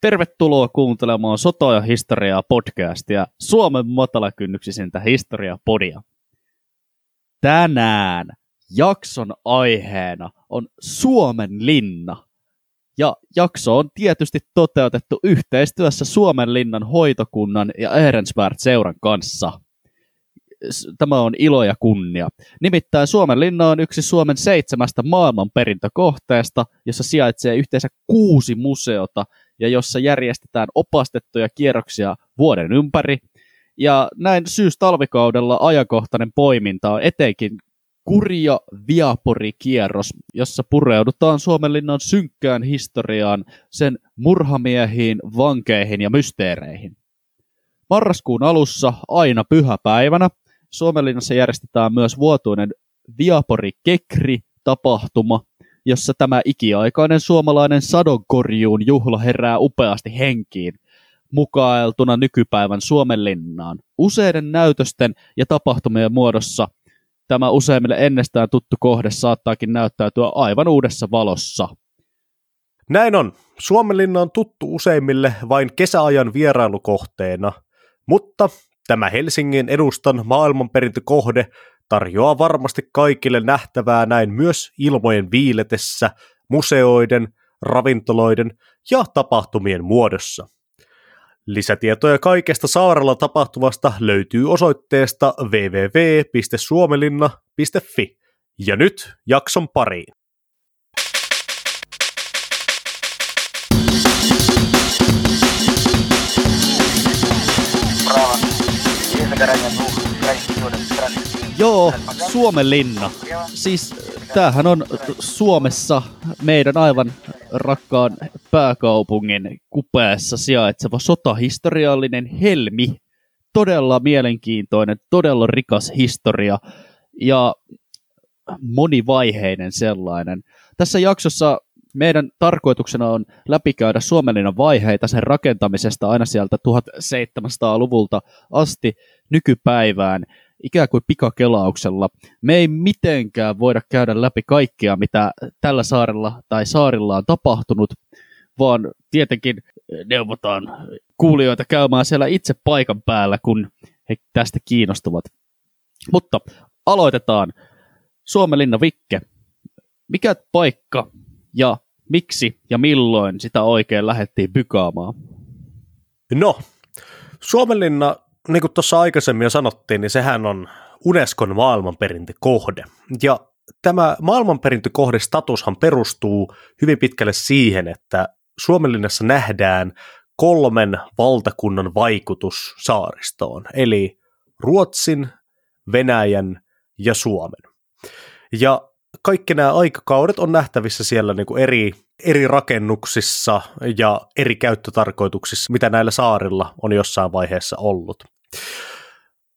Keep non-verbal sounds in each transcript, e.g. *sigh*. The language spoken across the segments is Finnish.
Tervetuloa kuuntelemaan Sota- ja historiaa podcastia, Suomen matalakynnyksisintä historiapodia. Tänään jakson aiheena on Suomen linna. Ja jakso on tietysti toteutettu yhteistyössä Suomen linnan hoitokunnan ja Ehrensvärd-seuran kanssa. Tämä on ilo ja kunnia. Nimittäin Suomen linna on yksi Suomen seitsemästä maailmanperintökohteesta, jossa sijaitsee yhteensä kuusi museota – ja jossa järjestetään opastettuja kierroksia vuoden ympäri. Ja näin syys-talvikaudella ajankohtainen poiminta on etenkin Kurja Viapori-kierros, jossa pureudutaan Suomenlinnan synkkään historiaan, sen murhamiehiin, vankeihin ja mysteereihin. Marraskuun alussa aina pyhäpäivänä Suomenlinnassa järjestetään myös vuotuinen Viapori-kekri-tapahtuma, jossa tämä ikiaikainen suomalainen sadonkorjuun juhla herää upeasti henkiin, mukaeltuna nykypäivän Suomenlinnaan. Useiden näytösten ja tapahtumien muodossa tämä useimmille ennestään tuttu kohde saattaakin näyttäytyä aivan uudessa valossa. Näin on. Suomenlinna on tuttu useimmille vain kesäajan vierailukohteena, mutta tämä Helsingin edustan maailmanperintökohde tarjoaa varmasti kaikille nähtävää näin myös ilmojen viiletessä, museoiden, ravintoloiden ja tapahtumien muodossa. Lisätietoja kaikesta saarella tapahtuvasta löytyy osoitteesta www.suomelinna.fi. Ja nyt jakson pariin. Bravo. Joo, Suomen linna. Siis tämähän on Suomessa meidän aivan rakkaan pääkaupungin kupeessa sijaitseva sotahistoriallinen helmi. Todella mielenkiintoinen, todella rikas historia ja monivaiheinen sellainen. Tässä jaksossa meidän tarkoituksena on läpikäydä Suomenlinnan vaiheita sen rakentamisesta aina sieltä 1700-luvulta asti nykypäivään ikään kuin pikakelauksella. Me ei mitenkään voida käydä läpi kaikkea, mitä tällä saarella tai saarilla on tapahtunut, vaan tietenkin neuvotaan kuulijoita käymään siellä itse paikan päällä, kun he tästä kiinnostuvat. Mutta aloitetaan. Suomenlinna Vikke. Mikä paikka ja miksi ja milloin sitä oikein lähdettiin bykaamaan? No, Suomenlinna niin kuin tuossa aikaisemmin jo sanottiin, niin sehän on Unescon maailmanperintökohde. Ja tämä maailmanperintökohdestatushan perustuu hyvin pitkälle siihen, että Suomenlinnassa nähdään kolmen valtakunnan vaikutus saaristoon, eli Ruotsin, Venäjän ja Suomen. Ja kaikki nämä aikakaudet on nähtävissä siellä niin kuin eri, eri rakennuksissa ja eri käyttötarkoituksissa, mitä näillä saarilla on jossain vaiheessa ollut.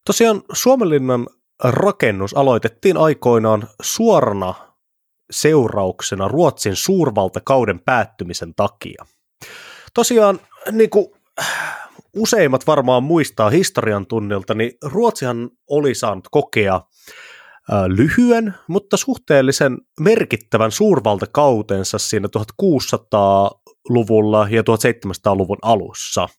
Tosiaan Suomenlinnan rakennus aloitettiin aikoinaan suorana seurauksena Ruotsin suurvaltakauden päättymisen takia. Tosiaan, niin kuin useimmat varmaan muistaa historian tunnilta, niin Ruotsihan oli saanut kokea lyhyen, mutta suhteellisen merkittävän suurvaltakautensa siinä 1600-luvulla ja 1700-luvun alussa.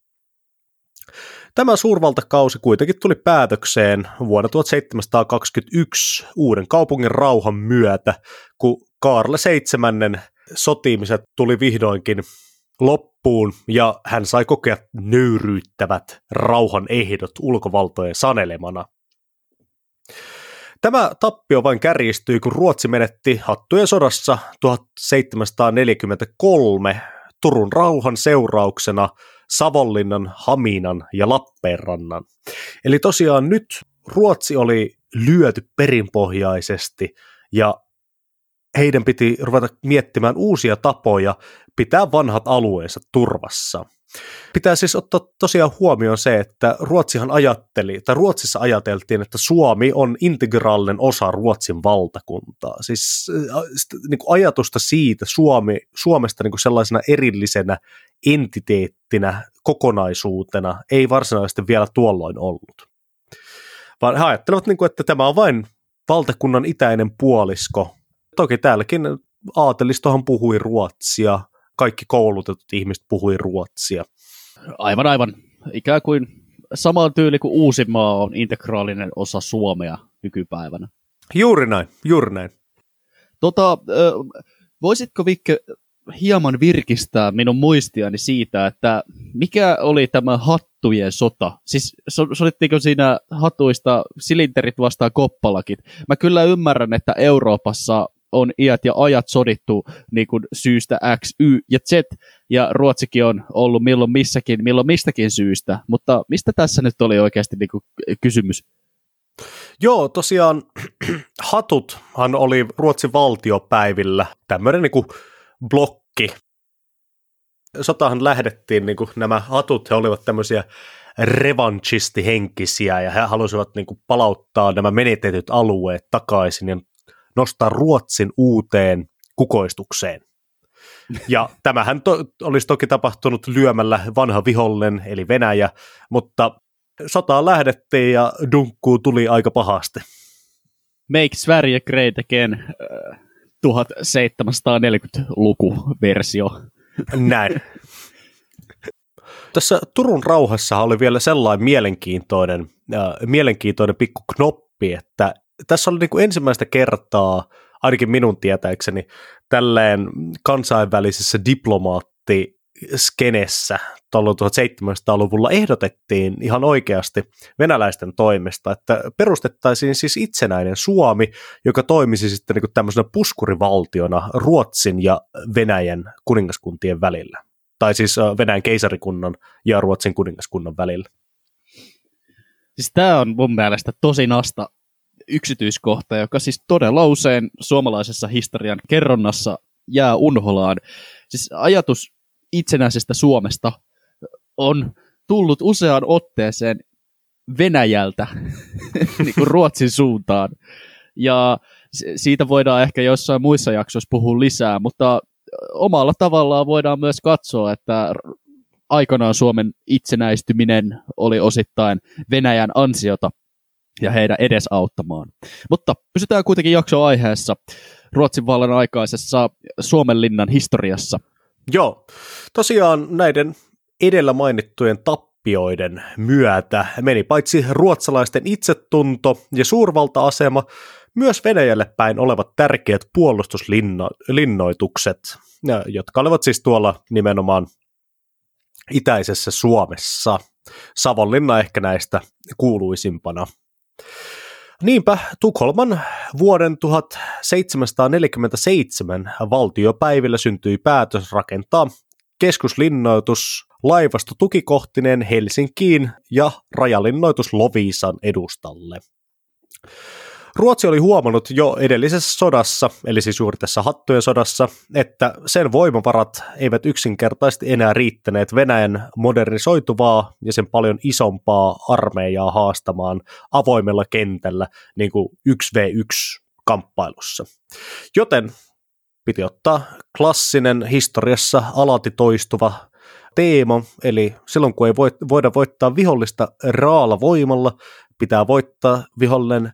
Tämä suurvaltakausi kuitenkin tuli päätökseen vuonna 1721 uuden kaupungin rauhan myötä, kun Kaarle VII sotimiset tuli vihdoinkin loppuun ja hän sai kokea nöyryyttävät rauhan ehdot ulkovaltojen sanelemana. Tämä tappio vain kärjistyi, kun Ruotsi menetti hattujen sodassa 1743 Turun rauhan seurauksena Savonlinnan, Haminan ja Lappeenrannan. Eli tosiaan nyt Ruotsi oli lyöty perinpohjaisesti ja heidän piti ruveta miettimään uusia tapoja pitää vanhat alueensa turvassa. Pitää siis ottaa tosiaan huomioon se, että Ruotsihan ajatteli, tai Ruotsissa ajateltiin, että Suomi on integraalinen osa Ruotsin valtakuntaa. Siis äh, niin kuin ajatusta siitä Suomi, Suomesta niin kuin sellaisena erillisenä entiteettinä, kokonaisuutena ei varsinaisesti vielä tuolloin ollut. Vaan he ajattelevat, niin kuin, että tämä on vain valtakunnan itäinen puolisko. Toki täälläkin aatelistohan puhui ruotsia, kaikki koulutetut ihmiset puhui ruotsia. Aivan, aivan. Ikään kuin samaan tyyli kuin Uusimaa on integraalinen osa Suomea nykypäivänä. Juuri näin, juuri näin. Tota, voisitko Vikke hieman virkistää minun muistiani siitä, että mikä oli tämä hattujen sota? Siis soittiko siinä hatuista silinterit vastaan koppalakit? Mä kyllä ymmärrän, että Euroopassa on iät ja ajat sodittu niin kuin syystä X, Y ja Z, ja Ruotsikin on ollut milloin missäkin, milloin mistäkin syystä, mutta mistä tässä nyt oli oikeasti niin kuin kysymys? Joo, tosiaan *clears throat* hatuthan oli Ruotsin valtiopäivillä tämmöinen niin blokki. Sotahan lähdettiin, niin kuin nämä hatut, he olivat tämmöisiä revanchistihenkisiä ja he halusivat niin kuin, palauttaa nämä menetetyt alueet takaisin ja nostaa Ruotsin uuteen kukoistukseen. Ja *laughs* tämähän to- olisi toki tapahtunut lyömällä vanha vihollinen, eli Venäjä, mutta sotaan lähdettiin ja dunkkuu tuli aika pahasti. Make Sverige great again, äh, 1740-luku-versio. Näin. Tässä Turun rauhassa oli vielä sellainen mielenkiintoinen, äh, mielenkiintoinen pikku knoppi, että tässä oli niin kuin ensimmäistä kertaa, ainakin minun tietääkseni, tälleen kansainvälisessä diplomaatti skenessä tuolla 1700-luvulla ehdotettiin ihan oikeasti venäläisten toimesta, että perustettaisiin siis itsenäinen Suomi, joka toimisi sitten niin tämmöisenä puskurivaltiona Ruotsin ja Venäjän kuningaskuntien välillä. Tai siis Venäjän keisarikunnan ja Ruotsin kuningaskunnan välillä. Siis tämä on mun mielestä tosi nasta yksityiskohta, joka siis todella usein suomalaisessa historian kerronnassa jää unholaan. Siis ajatus itsenäisestä Suomesta on tullut useaan otteeseen Venäjältä *laughs* niin kuin Ruotsin suuntaan. Ja siitä voidaan ehkä jossain muissa jaksoissa puhua lisää, mutta omalla tavallaan voidaan myös katsoa, että aikanaan Suomen itsenäistyminen oli osittain Venäjän ansiota ja heidän edesauttamaan. Mutta pysytään kuitenkin jaksoaiheessa Ruotsin vallan aikaisessa Suomenlinnan historiassa. Joo, tosiaan näiden edellä mainittujen tappioiden myötä meni paitsi ruotsalaisten itsetunto ja suurvalta-asema, myös Venäjälle päin olevat tärkeät puolustuslinnoitukset, jotka olivat siis tuolla nimenomaan itäisessä Suomessa. Savonlinna ehkä näistä kuuluisimpana. Niinpä Tukholman vuoden 1747 valtiopäivillä syntyi päätös rakentaa keskuslinnoitus laivasto tukikohtinen Helsinkiin ja rajalinnoitus Loviisan edustalle. Ruotsi oli huomannut jo edellisessä sodassa, eli siis juuri tässä hattujen sodassa, että sen voimavarat eivät yksinkertaisesti enää riittäneet Venäjän modernisoituvaa ja sen paljon isompaa armeijaa haastamaan avoimella kentällä niin kuin 1v1-kamppailussa. Joten piti ottaa klassinen historiassa alati toistuva teema, eli silloin kun ei voida voittaa vihollista raalla voimalla, pitää voittaa vihollinen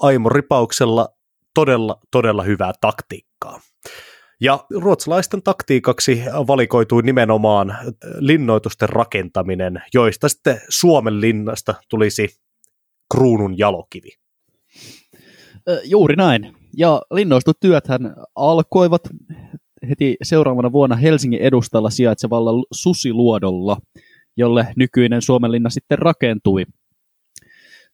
Aimo Ripauksella todella, todella hyvää taktiikkaa. Ja ruotsalaisten taktiikaksi valikoitui nimenomaan linnoitusten rakentaminen, joista sitten Suomen linnasta tulisi kruunun jalokivi. Juuri näin. Ja linnoistutyöthän alkoivat heti seuraavana vuonna Helsingin edustalla sijaitsevalla Susiluodolla, jolle nykyinen Suomenlinna sitten rakentui –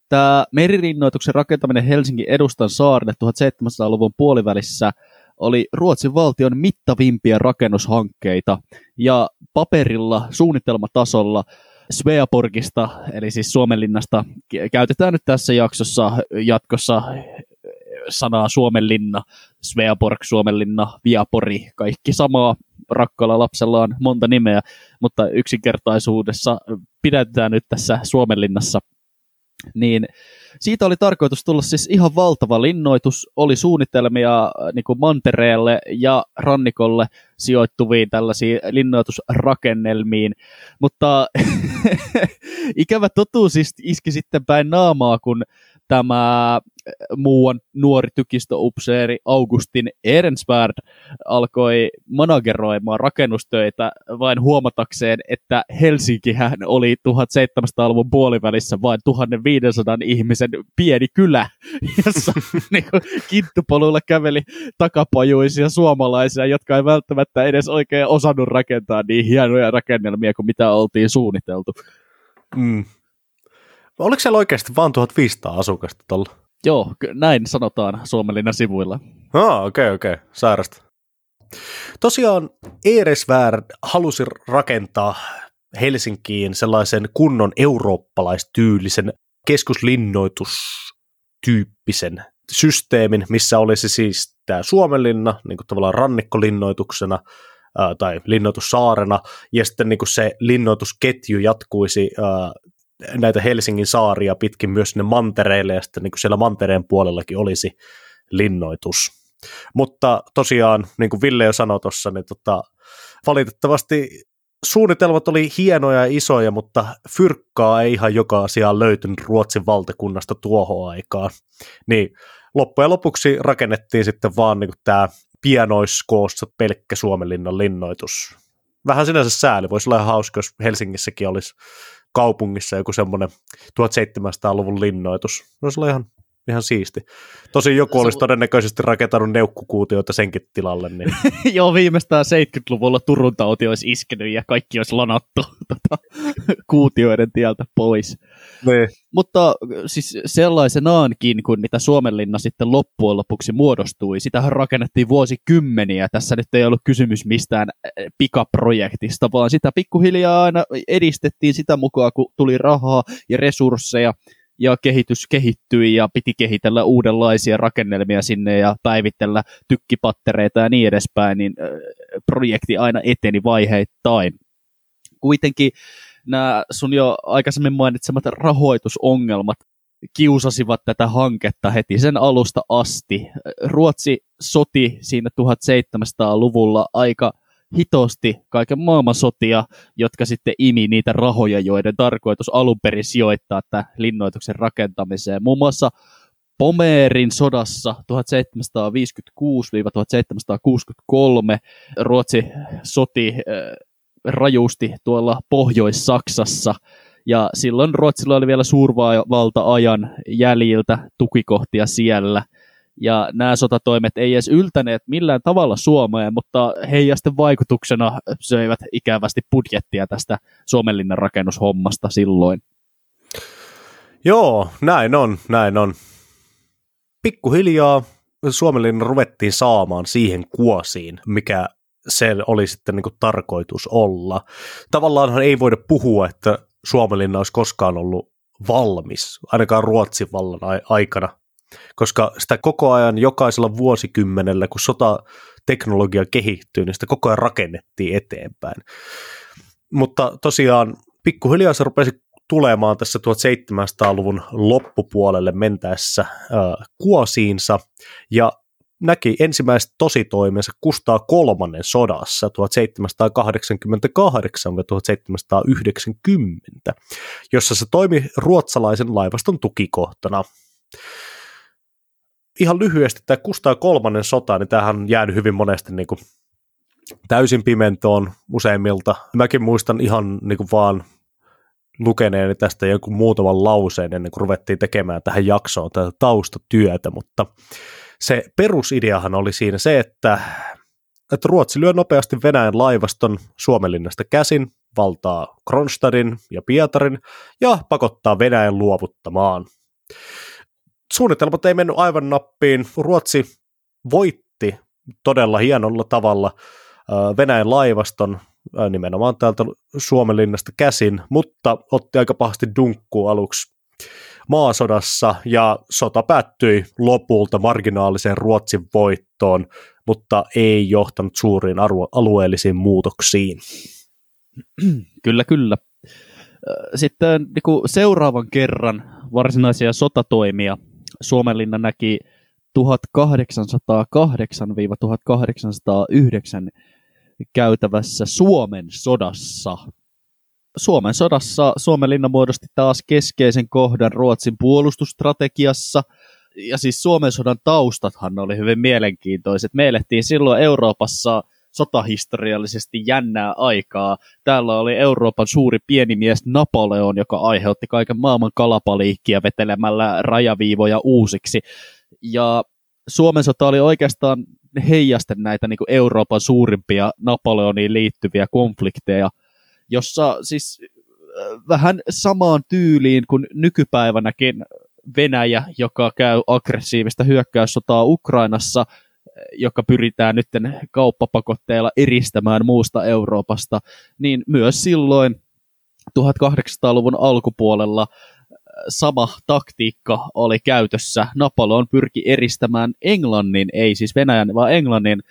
Tämä meririnnoituksen rakentaminen Helsingin edustan saarelle 1700-luvun puolivälissä oli Ruotsin valtion mittavimpia rakennushankkeita ja paperilla suunnitelmatasolla Sveaborgista, eli siis Suomenlinnasta, käytetään nyt tässä jaksossa jatkossa sanaa Suomenlinna, Sveaborg, Suomenlinna, Viapori, kaikki samaa. Rakkaalla lapsella on monta nimeä, mutta yksinkertaisuudessa pidetään nyt tässä Suomenlinnassa niin siitä oli tarkoitus tulla siis ihan valtava linnoitus, oli suunnitelmia äh, niin kuin mantereelle ja rannikolle sijoittuviin tällaisiin linnoitusrakennelmiin, mutta *laughs* ikävä totuus iski sitten päin naamaa, kun tämä muuan nuori tykistöupseeri Augustin Ehrensvärd alkoi manageroimaan rakennustöitä vain huomatakseen, että Helsinkihän oli 1700-luvun puolivälissä vain 1500 ihmisen pieni kylä, *laughs* jossa *laughs* niin kinttupolulla käveli takapajuisia suomalaisia, jotka ei välttämättä edes oikein osannut rakentaa niin hienoja rakennelmia kuin mitä oltiin suunniteltu. Mm. Oliko siellä oikeasti vain 1500 asukasta tuolla? Joo, näin sanotaan Suomenlinnan sivuilla. Ah, okei, okay, okei. Okay. Sairasta. Tosiaan Eresvär halusi rakentaa Helsinkiin sellaisen kunnon eurooppalaistyylisen keskuslinnoitustyyppisen systeemin, missä olisi siis tämä Suomenlinna niin kuin tavallaan rannikkolinnoituksena ää, tai linnoitussaarena, ja sitten niin kuin se linnoitusketju jatkuisi ää, näitä Helsingin saaria pitkin myös sinne mantereille, ja sitten niin kuin siellä mantereen puolellakin olisi linnoitus. Mutta tosiaan, niin kuin Ville jo sanoi tuossa, niin tota, valitettavasti suunnitelmat oli hienoja ja isoja, mutta fyrkkaa ei ihan joka asiaan löytynyt Ruotsin valtakunnasta tuohon aikaan. Niin loppujen lopuksi rakennettiin sitten vaan niin tämä pienoiskoossa pelkkä Suomenlinnan linnoitus. Vähän sinänsä sääli, voisi olla ihan hauska, jos Helsingissäkin olisi kaupungissa joku semmoinen 1700-luvun linnoitus. Se oli ihan, ihan siisti. Tosi joku olisi todennäköisesti rakentanut neukkukuutioita senkin tilalle. Niin. *laughs* Joo, viimeistään 70-luvulla Turun tauti olisi iskenyt ja kaikki olisi lanattu *laughs* tota, kuutioiden tieltä pois. Niin. Mutta siis sellaisenaankin, kun mitä Suomenlinna sitten loppujen lopuksi muodostui, sitähän rakennettiin vuosikymmeniä. Tässä nyt ei ollut kysymys mistään pikaprojektista, vaan sitä pikkuhiljaa aina edistettiin sitä mukaan, kun tuli rahaa ja resursseja ja kehitys kehittyi ja piti kehitellä uudenlaisia rakennelmia sinne ja päivitellä tykkipattereita ja niin edespäin, niin projekti aina eteni vaiheittain. Kuitenkin nämä sun jo aikaisemmin mainitsemat rahoitusongelmat kiusasivat tätä hanketta heti sen alusta asti. Ruotsi soti siinä 1700-luvulla aika hitosti kaiken maailman sotia, jotka sitten imi niitä rahoja, joiden tarkoitus alun perin sijoittaa tämän linnoituksen rakentamiseen. Muun muassa Pomeerin sodassa 1756-1763 Ruotsi soti rajusti tuolla Pohjois-Saksassa, ja silloin Ruotsilla oli vielä suurvalta-ajan jäljiltä tukikohtia siellä, ja nämä sotatoimet ei edes yltäneet millään tavalla Suomeen, mutta heijasten vaikutuksena söivät ikävästi budjettia tästä Suomenlinnan rakennushommasta silloin. Joo, näin on, näin on. Pikkuhiljaa Suomenlinnan ruvettiin saamaan siihen kuosiin, mikä se oli sitten niin tarkoitus olla. Tavallaan ei voida puhua, että Suomenlinna olisi koskaan ollut valmis, ainakaan Ruotsin vallan aikana, koska sitä koko ajan jokaisella vuosikymmenellä, kun sotateknologia kehittyy, niin sitä koko ajan rakennettiin eteenpäin. Mutta tosiaan pikkuhiljaa se rupesi tulemaan tässä 1700-luvun loppupuolelle mentäessä äh, kuosiinsa, ja näki ensimmäiset tositoimensa Kustaa kolmannen sodassa 1788-1790, jossa se toimi ruotsalaisen laivaston tukikohtana. Ihan lyhyesti tämä Kustaa kolmannen sota, niin tämähän on jäänyt hyvin monesti niin kuin täysin pimentoon useimmilta. Mäkin muistan ihan niin kuin vaan lukeneeni tästä joku muutaman lauseen ennen kuin ruvettiin tekemään tähän jaksoon tätä taustatyötä, mutta se perusideahan oli siinä se, että, että Ruotsi lyö nopeasti Venäjän laivaston Suomenlinnasta käsin, valtaa Kronstadin ja Pietarin ja pakottaa Venäjän luovuttamaan. Suunnitelmat ei mennyt aivan nappiin. Ruotsi voitti todella hienolla tavalla Venäjän laivaston nimenomaan täältä Suomenlinnasta käsin, mutta otti aika pahasti dunkkuu aluksi maasodassa ja sota päättyi lopulta marginaaliseen Ruotsin voittoon, mutta ei johtanut suuriin alueellisiin muutoksiin. *clears throat* Kyllä, kyllä. Sitten niin kuin seuraavan kerran varsinaisia sotatoimia Suomenlinna näki 1808-1809 käytävässä Suomen sodassa. Suomen sodassa Suomen linna muodosti taas keskeisen kohdan Ruotsin puolustusstrategiassa. Ja siis Suomen sodan taustathan oli hyvin mielenkiintoiset. Me elettiin silloin Euroopassa sotahistoriallisesti jännää aikaa. Täällä oli Euroopan suuri pieni mies Napoleon, joka aiheutti kaiken maailman kalapaliikkia vetelemällä rajaviivoja uusiksi. Ja Suomen sota oli oikeastaan heijasten näitä niin kuin Euroopan suurimpia Napoleoniin liittyviä konflikteja, jossa siis äh, vähän samaan tyyliin kuin nykypäivänäkin Venäjä, joka käy aggressiivista hyökkäyssotaa Ukrainassa, joka pyritään nyt kauppapakotteilla eristämään muusta Euroopasta, niin myös silloin 1800-luvun alkupuolella sama taktiikka oli käytössä. Napoleon pyrki eristämään Englannin, ei siis Venäjän, vaan Englannin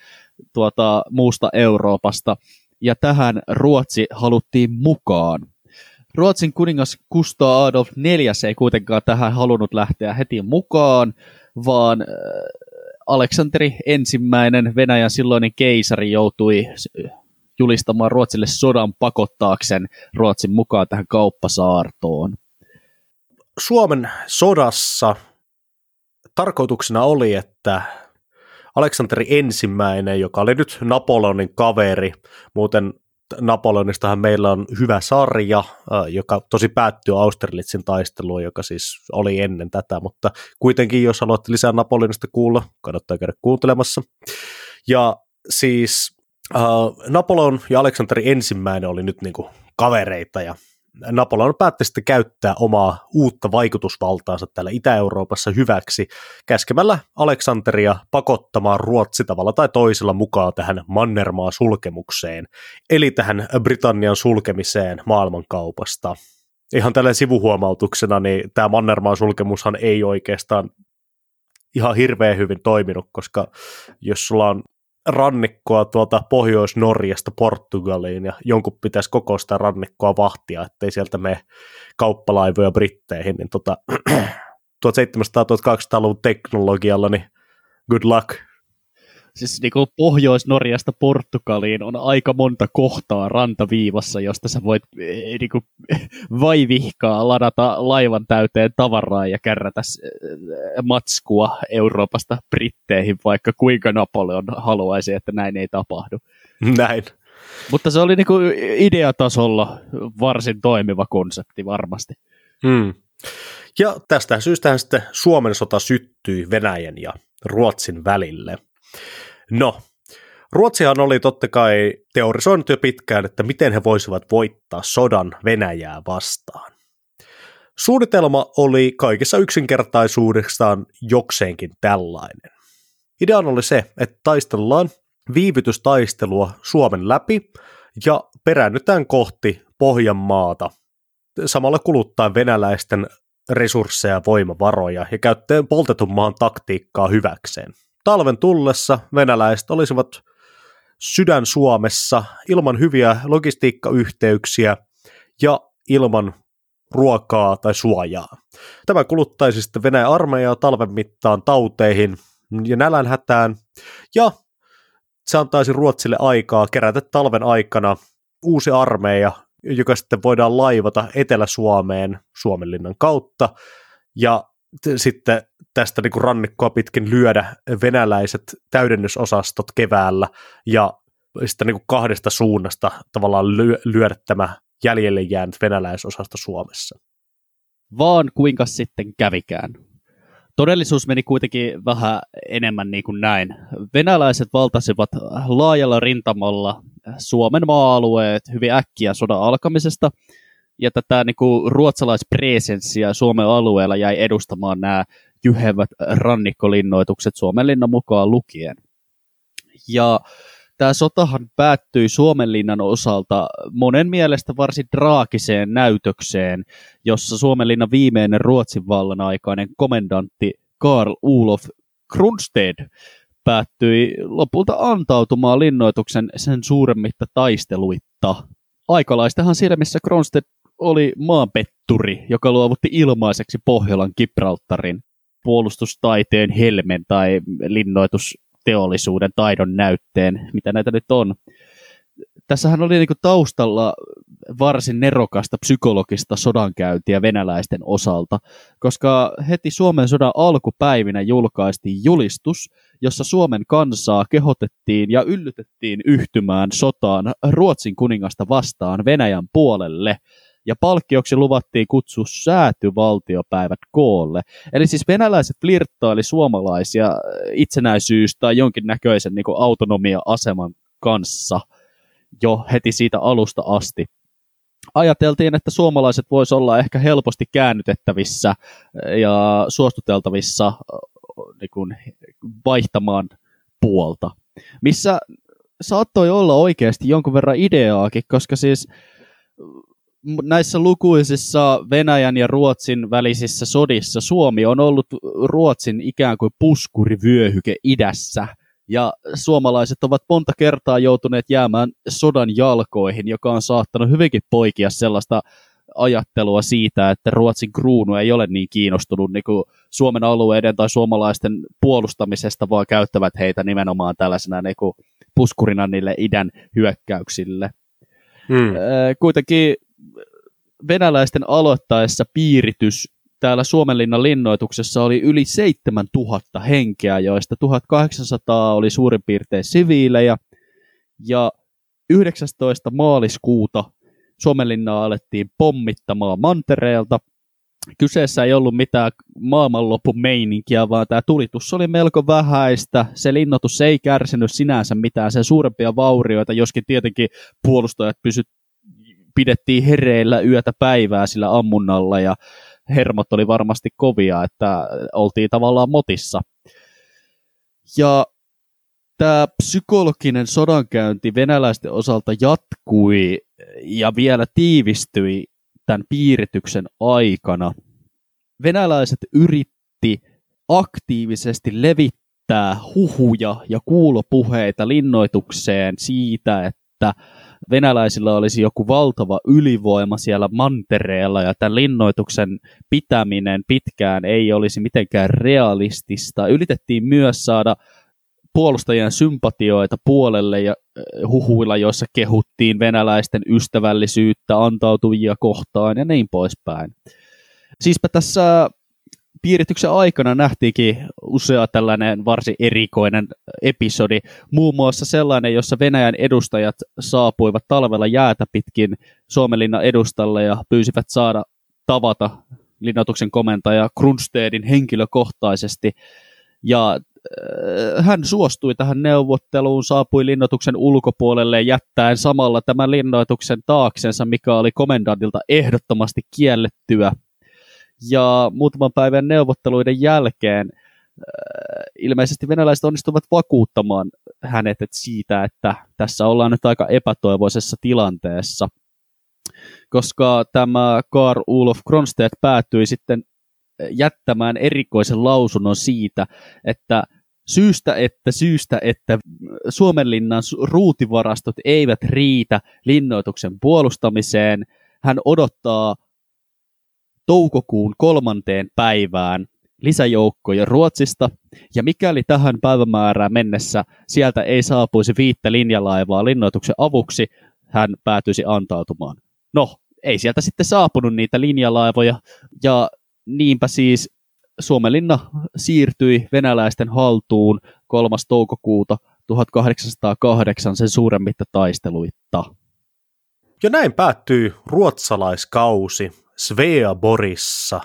tuota, muusta Euroopasta. Ja tähän Ruotsi haluttiin mukaan. Ruotsin kuningas Gustav Adolf IV ei kuitenkaan tähän halunnut lähteä heti mukaan, vaan äh, Aleksanteri ensimmäinen Venäjän silloinen keisari joutui julistamaan Ruotsille sodan pakottaakseen Ruotsin mukaan tähän kauppasaartoon. Suomen sodassa tarkoituksena oli, että Aleksanteri ensimmäinen, joka oli nyt Napoleonin kaveri, muuten Napoleonistahan meillä on hyvä sarja, joka tosi päättyy Austerlitzin taisteluun, joka siis oli ennen tätä, mutta kuitenkin jos haluatte lisää Napoleonista kuulla, kannattaa käydä kuuntelemassa. Ja siis äh, Napoleon ja Aleksanteri ensimmäinen oli nyt niinku kavereita ja Napoleon päätti sitten käyttää omaa uutta vaikutusvaltaansa täällä Itä-Euroopassa hyväksi, käskemällä Aleksanteria pakottamaan Ruotsi tavalla tai toisella mukaan tähän Mannermaa sulkemukseen, eli tähän Britannian sulkemiseen maailmankaupasta. Ihan tällä sivuhuomautuksena, niin tämä Mannermaan sulkemushan ei oikeastaan ihan hirveän hyvin toiminut, koska jos sulla on rannikkoa tuolta Pohjois-Norjasta Portugaliin ja jonkun pitäisi koko sitä rannikkoa vahtia, ettei sieltä mene kauppalaivoja Britteihin, niin tota, *clears throat* 1700-1800-luvun teknologialla, niin good luck siis niin kuin Pohjois-Norjasta Portugaliin on aika monta kohtaa rantaviivassa, josta sä voit eh, *laughs* niin kuin, vaivihkaa ladata laivan täyteen tavaraa ja kärrätä eh, matskua Euroopasta Britteihin, vaikka kuinka Napoleon haluaisi, että näin ei tapahdu. Näin. Mutta se oli niin kuin ideatasolla varsin toimiva konsepti varmasti. Hmm. Ja tästä syystähän sitten Suomen sota syttyi Venäjän ja Ruotsin välille. No, Ruotsihan oli totta kai teorisoinut jo pitkään, että miten he voisivat voittaa sodan Venäjää vastaan. Suunnitelma oli kaikessa yksinkertaisuudessaan jokseenkin tällainen. Idea oli se, että taistellaan viivytystaistelua Suomen läpi ja peräännytään kohti Pohjanmaata, samalla kuluttaa venäläisten resursseja ja voimavaroja ja käyttäen poltetun maan taktiikkaa hyväkseen talven tullessa venäläiset olisivat sydän Suomessa ilman hyviä logistiikkayhteyksiä ja ilman ruokaa tai suojaa. Tämä kuluttaisi sitten Venäjän armeijaa talven mittaan tauteihin ja nälänhätään, ja se antaisi Ruotsille aikaa kerätä talven aikana uusi armeija, joka sitten voidaan laivata Etelä-Suomeen Suomenlinnan kautta, ja sitten tästä niin kuin rannikkoa pitkin lyödä venäläiset täydennysosastot keväällä ja sitten niin kuin kahdesta suunnasta tavallaan lyö, lyödä tämä jäljelle jäänyt venäläisosasto Suomessa. Vaan kuinka sitten kävikään? Todellisuus meni kuitenkin vähän enemmän niin kuin näin. Venäläiset valtasivat laajalla rintamalla Suomen maa-alueet hyvin äkkiä sodan alkamisesta – ja tätä niin kuin, ruotsalaispresenssiä Suomen alueella jäi edustamaan nämä jyhevät rannikkolinnoitukset Suomenlinnan mukaan lukien. Ja tämä sotahan päättyi Suomenlinnan osalta monen mielestä varsin draagiseen näytökseen, jossa Suomenlinnan viimeinen Ruotsin vallan aikainen komendantti Karl Ulof Krunsted päättyi lopulta antautumaan linnoituksen sen suuremmitta taisteluitta. Aikalaistahan silmissä Kronstedt oli maanpetturi, joka luovutti ilmaiseksi Pohjolan Gibraltarin puolustustaiteen helmen tai linnoitusteollisuuden taidon näytteen, mitä näitä nyt on. tässähän oli niinku taustalla varsin nerokasta psykologista sodankäyntiä venäläisten osalta, koska heti Suomen sodan alkupäivinä julkaistiin julistus, jossa Suomen kansaa kehotettiin ja yllytettiin yhtymään sotaan Ruotsin kuningasta vastaan Venäjän puolelle, ja palkkioksi luvattiin kutsua säätyvaltiopäivät koolle. Eli siis venäläiset flirttaili suomalaisia itsenäisyys- tai jonkinnäköisen niin autonomia-aseman kanssa jo heti siitä alusta asti ajateltiin, että suomalaiset voisi olla ehkä helposti käännytettävissä ja suostuteltavissa niin kuin, vaihtamaan puolta. Missä saattoi olla oikeasti jonkun verran ideaakin, koska siis näissä lukuisissa Venäjän ja Ruotsin välisissä sodissa Suomi on ollut Ruotsin ikään kuin puskurivyöhyke idässä – ja suomalaiset ovat monta kertaa joutuneet jäämään sodan jalkoihin, joka on saattanut hyvinkin poikia sellaista ajattelua siitä, että Ruotsin kruunu ei ole niin kiinnostunut niin kuin Suomen alueiden tai suomalaisten puolustamisesta, vaan käyttävät heitä nimenomaan tällaisena niin kuin puskurina niille idän hyökkäyksille. Hmm. Kuitenkin venäläisten aloittaessa piiritys täällä Suomenlinnan linnoituksessa oli yli 7000 henkeä, joista 1800 oli suurin piirtein siviilejä. Ja 19. maaliskuuta Suomenlinnaa alettiin pommittamaan mantereelta. Kyseessä ei ollut mitään maailmanlopun meininkiä, vaan tämä tulitus oli melko vähäistä. Se linnoitus ei kärsinyt sinänsä mitään sen suurempia vaurioita, joskin tietenkin puolustajat pysyt, pidettiin hereillä yötä päivää sillä ammunnalla ja hermot oli varmasti kovia, että oltiin tavallaan motissa. Ja tämä psykologinen sodankäynti venäläisten osalta jatkui ja vielä tiivistyi tämän piirityksen aikana. Venäläiset yritti aktiivisesti levittää huhuja ja kuulopuheita linnoitukseen siitä, että venäläisillä olisi joku valtava ylivoima siellä mantereella ja tämän linnoituksen pitäminen pitkään ei olisi mitenkään realistista. Yritettiin myös saada puolustajien sympatioita puolelle ja huhuilla, joissa kehuttiin venäläisten ystävällisyyttä antautujia kohtaan ja niin poispäin. Siispä tässä piirityksen aikana nähtiinkin usea tällainen varsin erikoinen episodi, muun muassa sellainen, jossa Venäjän edustajat saapuivat talvella jäätä pitkin Suomenlinnan edustalle ja pyysivät saada tavata linnoituksen komentaja Grunstedin henkilökohtaisesti. Ja äh, hän suostui tähän neuvotteluun, saapui linnoituksen ulkopuolelle jättäen samalla tämän linnoituksen taaksensa, mikä oli komendantilta ehdottomasti kiellettyä ja muutaman päivän neuvotteluiden jälkeen äh, ilmeisesti venäläiset onnistuvat vakuuttamaan hänet siitä, että tässä ollaan nyt aika epätoivoisessa tilanteessa, koska tämä Karl Olof Kronstedt päätyi sitten jättämään erikoisen lausunnon siitä, että syystä että syystä, että Suomenlinnan ruutivarastot eivät riitä linnoituksen puolustamiseen, hän odottaa toukokuun kolmanteen päivään lisäjoukkoja Ruotsista, ja mikäli tähän päivämäärään mennessä sieltä ei saapuisi viittä linjalaivaa linnoituksen avuksi, hän päätyisi antautumaan. No, ei sieltä sitten saapunut niitä linjalaivoja, ja niinpä siis Suomenlinna siirtyi venäläisten haltuun 3. toukokuuta 1808 sen suuremmitta taisteluitta. Ja näin päättyy ruotsalaiskausi Sveaborissa,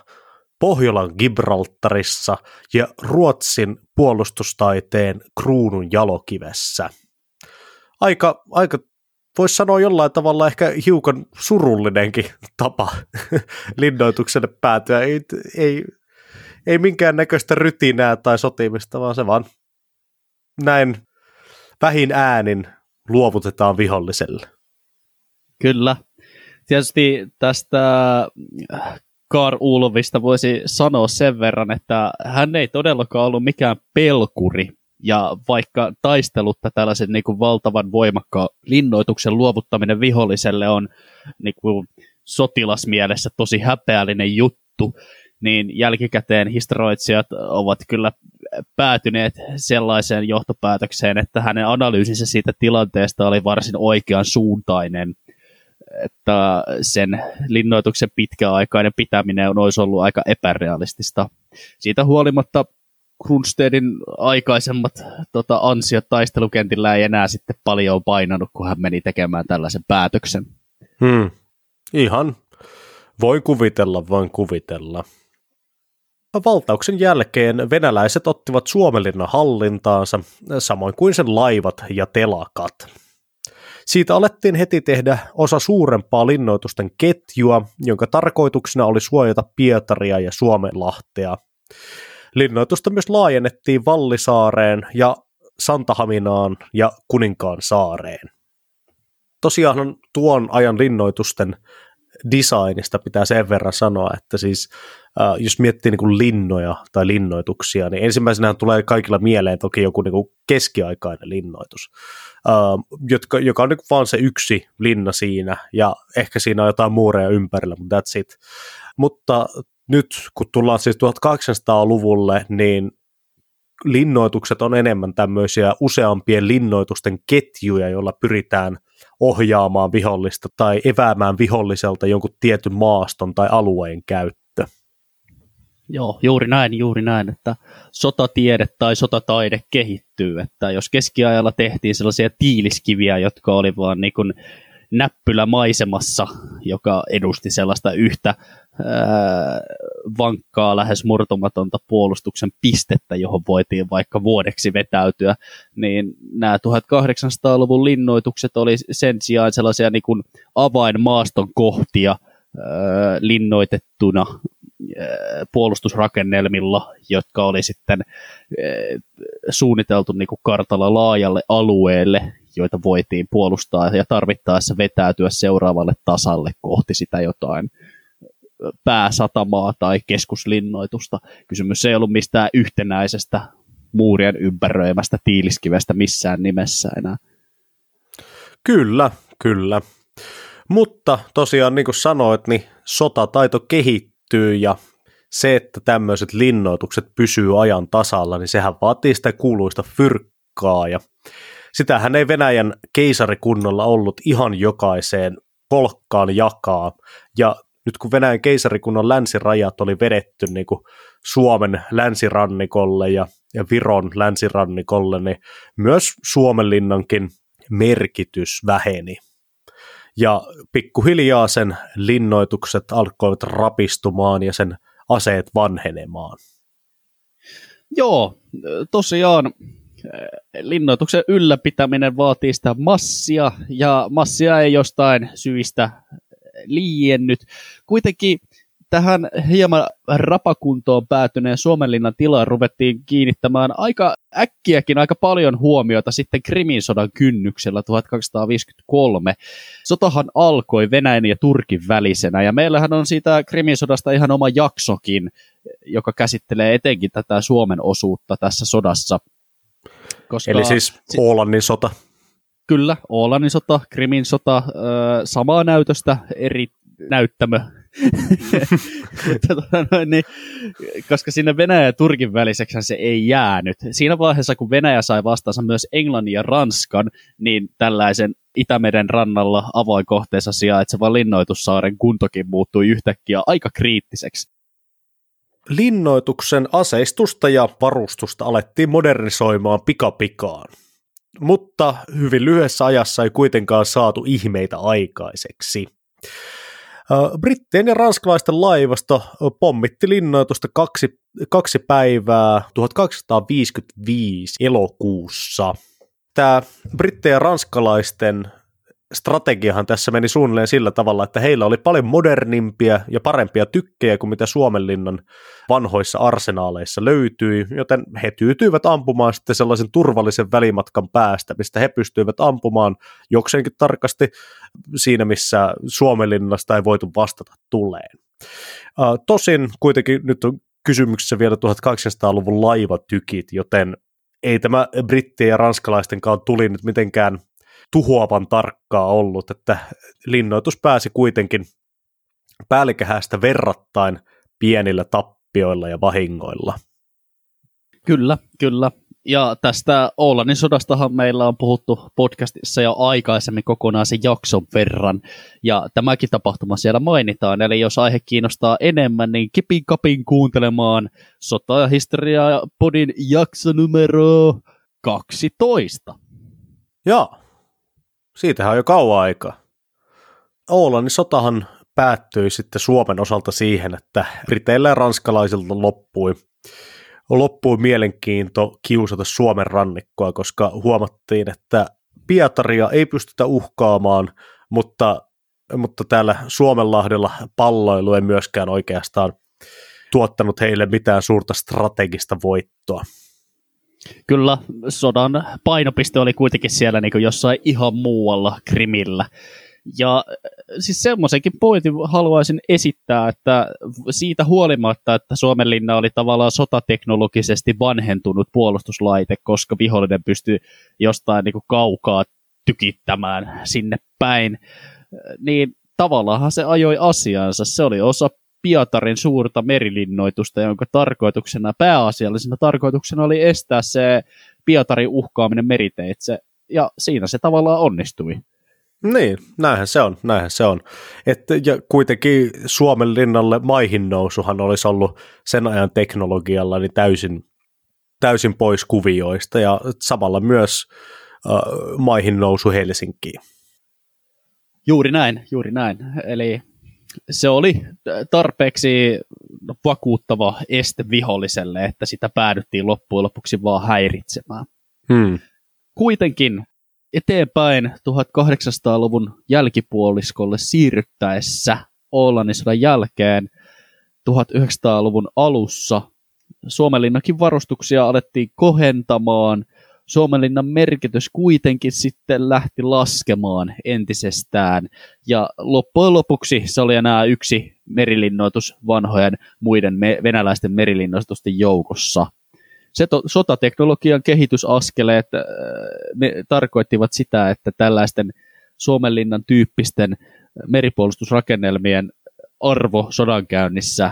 Pohjolan Gibraltarissa ja Ruotsin puolustustaiteen kruunun jalokivessä. Aika, aika voisi sanoa jollain tavalla ehkä hiukan surullinenkin tapa *laughs* linnoitukselle päätyä. Ei, ei, ei minkäännäköistä rytinää tai sotimista, vaan se vaan näin vähin äänin luovutetaan viholliselle. Kyllä, tietysti tästä äh, Karl Ulvista voisi sanoa sen verran, että hän ei todellakaan ollut mikään pelkuri, ja vaikka taistelutta tällaisen niin kuin valtavan voimakkaan linnoituksen luovuttaminen viholliselle on niin kuin sotilasmielessä tosi häpeällinen juttu, niin jälkikäteen historioitsijat ovat kyllä päätyneet sellaiseen johtopäätökseen, että hänen analyysinsä siitä tilanteesta oli varsin oikean suuntainen, että sen linnoituksen pitkäaikainen pitäminen olisi ollut aika epärealistista. Siitä huolimatta Grunstedin aikaisemmat tota, ansiot taistelukentillä ei enää sitten paljon painanut, kun hän meni tekemään tällaisen päätöksen. Hmm. Ihan. Voi kuvitella, voin kuvitella. Valtauksen jälkeen venäläiset ottivat Suomenlinnan hallintaansa, samoin kuin sen laivat ja telakat. Siitä alettiin heti tehdä osa suurempaa linnoitusten ketjua, jonka tarkoituksena oli suojata Pietaria ja Suomenlahtea. Linnoitusta myös laajennettiin Vallisaareen ja Santahaminaan ja Kuninkaan saareen. Tosiaan tuon ajan linnoitusten designista pitää sen verran sanoa, että siis äh, jos miettii niin kuin linnoja tai linnoituksia, niin ensimmäisenä tulee kaikilla mieleen toki joku niin kuin keskiaikainen linnoitus, äh, jotka, joka on niin vaan se yksi linna siinä, ja ehkä siinä on jotain muureja ympärillä, mutta that's it. Mutta nyt kun tullaan siis 1800-luvulle, niin linnoitukset on enemmän tämmöisiä useampien linnoitusten ketjuja, joilla pyritään ohjaamaan vihollista tai eväämään viholliselta jonkun tietyn maaston tai alueen käyttö. Joo, juuri näin, juuri näin, että sotatiede tai sotataide kehittyy, että jos keskiajalla tehtiin sellaisia tiiliskiviä, jotka oli vaan niin kuin näppylä maisemassa, joka edusti sellaista yhtä vankkaa, lähes murtumatonta puolustuksen pistettä, johon voitiin vaikka vuodeksi vetäytyä, niin nämä 1800-luvun linnoitukset oli sen sijaan sellaisia niin kuin avainmaaston kohtia ää, linnoitettuna puolustusrakennelmilla, jotka oli sitten suunniteltu niin kuin kartalla laajalle alueelle, joita voitiin puolustaa ja tarvittaessa vetäytyä seuraavalle tasalle kohti sitä jotain pääsatamaa tai keskuslinnoitusta. Kysymys ei ollut mistään yhtenäisestä muurien ympäröimästä tiiliskivestä missään nimessä enää. Kyllä, kyllä. Mutta tosiaan niin kuin sanoit, niin sotataito kehittyy ja se, että tämmöiset linnoitukset pysyy ajan tasalla, niin sehän vaatii sitä kuuluista fyrkkaa ja sitähän ei Venäjän keisarikunnolla ollut ihan jokaiseen kolkkaan jakaa. Ja nyt kun Venäjän keisarikunnan länsirajat oli vedetty niin kuin Suomen länsirannikolle ja, ja Viron länsirannikolle, niin myös Suomenlinnankin merkitys väheni. Ja pikkuhiljaa sen linnoitukset alkoivat rapistumaan ja sen aseet vanhenemaan. Joo, tosiaan linnoituksen ylläpitäminen vaatii sitä massia, ja massia ei jostain syistä liiennyt. Kuitenkin tähän hieman rapakuntoon päätyneen Suomenlinnan tilaan ruvettiin kiinnittämään aika äkkiäkin aika paljon huomiota sitten Krimin sodan kynnyksellä 1253. Sotahan alkoi Venäjän ja Turkin välisenä ja meillähän on siitä Krimin sodasta ihan oma jaksokin, joka käsittelee etenkin tätä Suomen osuutta tässä sodassa. Koska, Eli siis Oolannin sota. Kyllä, Oolannin sota, Krimin sota, samaa näytöstä, eri näyttämö. *laughs* Tota niin, koska sinne Venäjä ja Turkin väliseksi se ei jäänyt. Siinä vaiheessa, kun Venäjä sai vastaansa myös Englannin ja Ranskan, niin tällaisen Itämeren rannalla avoinkohteessa sijaitseva linnoitussaaren kuntokin muuttui yhtäkkiä aika kriittiseksi. Linnoituksen aseistusta ja varustusta alettiin modernisoimaan pikapikaan mutta hyvin lyhyessä ajassa ei kuitenkaan saatu ihmeitä aikaiseksi. Brittien ja ranskalaisten laivasto pommitti linnoitusta kaksi, kaksi päivää 1255 elokuussa. Tämä brittien ja ranskalaisten strategiahan tässä meni suunnilleen sillä tavalla, että heillä oli paljon modernimpia ja parempia tykkejä kuin mitä Suomenlinnan vanhoissa arsenaaleissa löytyi, joten he tyytyivät ampumaan sitten sellaisen turvallisen välimatkan päästä, mistä he pystyivät ampumaan jokseenkin tarkasti siinä, missä Suomenlinnasta ei voitu vastata tuleen. Tosin kuitenkin nyt on kysymyksessä vielä 1800-luvun laivatykit, joten ei tämä brittien ja ranskalaistenkaan tuli nyt mitenkään tuhoavan tarkkaa ollut, että linnoitus pääsi kuitenkin päällikehästä verrattain pienillä tappioilla ja vahingoilla. Kyllä, kyllä. Ja tästä Oulanin sodastahan meillä on puhuttu podcastissa jo aikaisemmin kokonaan sen jakson verran. Ja tämäkin tapahtuma siellä mainitaan. Eli jos aihe kiinnostaa enemmän, niin kipin kapin kuuntelemaan sota- ja historia podin jakso numero 12. Joo, siitähän on jo kauan aikaa. Oulanin sotahan päättyi sitten Suomen osalta siihen, että Briteillä ja ranskalaisilta loppui loppui mielenkiinto kiusata Suomen rannikkoa, koska huomattiin, että Pietaria ei pystytä uhkaamaan, mutta, mutta täällä Suomenlahdella palloilu ei myöskään oikeastaan tuottanut heille mitään suurta strategista voittoa. Kyllä, sodan painopiste oli kuitenkin siellä niin kuin jossain ihan muualla Krimillä. Ja äh, siis semmoisenkin pointin haluaisin esittää, että siitä huolimatta, että Suomenlinna oli tavallaan sotateknologisesti vanhentunut puolustuslaite, koska vihollinen pystyi jostain niin kuin kaukaa tykittämään sinne päin, äh, niin tavallaan se ajoi asiansa. Se oli osa Pietarin suurta merilinnoitusta, jonka tarkoituksena, pääasiallisena tarkoituksena oli estää se Pietarin uhkaaminen meriteitse, ja siinä se tavallaan onnistui. Niin, näinhän se on, näinhän se on. Et, ja kuitenkin Suomen linnalle maihin nousuhan olisi ollut sen ajan teknologialla niin täysin, täysin pois kuvioista ja samalla myös äh, maihin nousu Helsinkiin. Juuri näin, juuri näin. Eli se oli tarpeeksi vakuuttava este viholliselle, että sitä päädyttiin loppujen lopuksi vaan häiritsemään. Hmm. Kuitenkin eteenpäin 1800-luvun jälkipuoliskolle siirryttäessä Oolannin sodan jälkeen 1900-luvun alussa Suomenlinnakin varustuksia alettiin kohentamaan. Suomenlinnan merkitys kuitenkin sitten lähti laskemaan entisestään. Ja loppujen lopuksi se oli enää yksi merilinnoitus vanhojen muiden me- venäläisten merilinnoitusten joukossa – se to, sotateknologian kehitysaskeleet äh, tarkoittivat sitä, että tällaisten Suomenlinnan tyyppisten meripuolustusrakennelmien arvo sodankäynnissä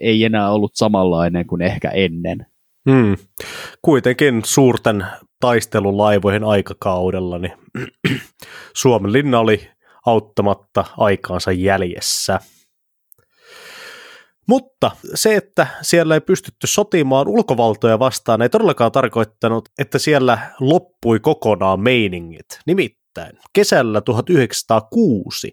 ei enää ollut samanlainen kuin ehkä ennen. Hmm. Kuitenkin suurten taistelulaivojen aikakaudella niin *clears throat* Suomenlinna oli auttamatta aikaansa jäljessä. Mutta se, että siellä ei pystytty sotimaan ulkovaltoja vastaan, ei todellakaan tarkoittanut, että siellä loppui kokonaan meiningit. Nimittäin kesällä 1906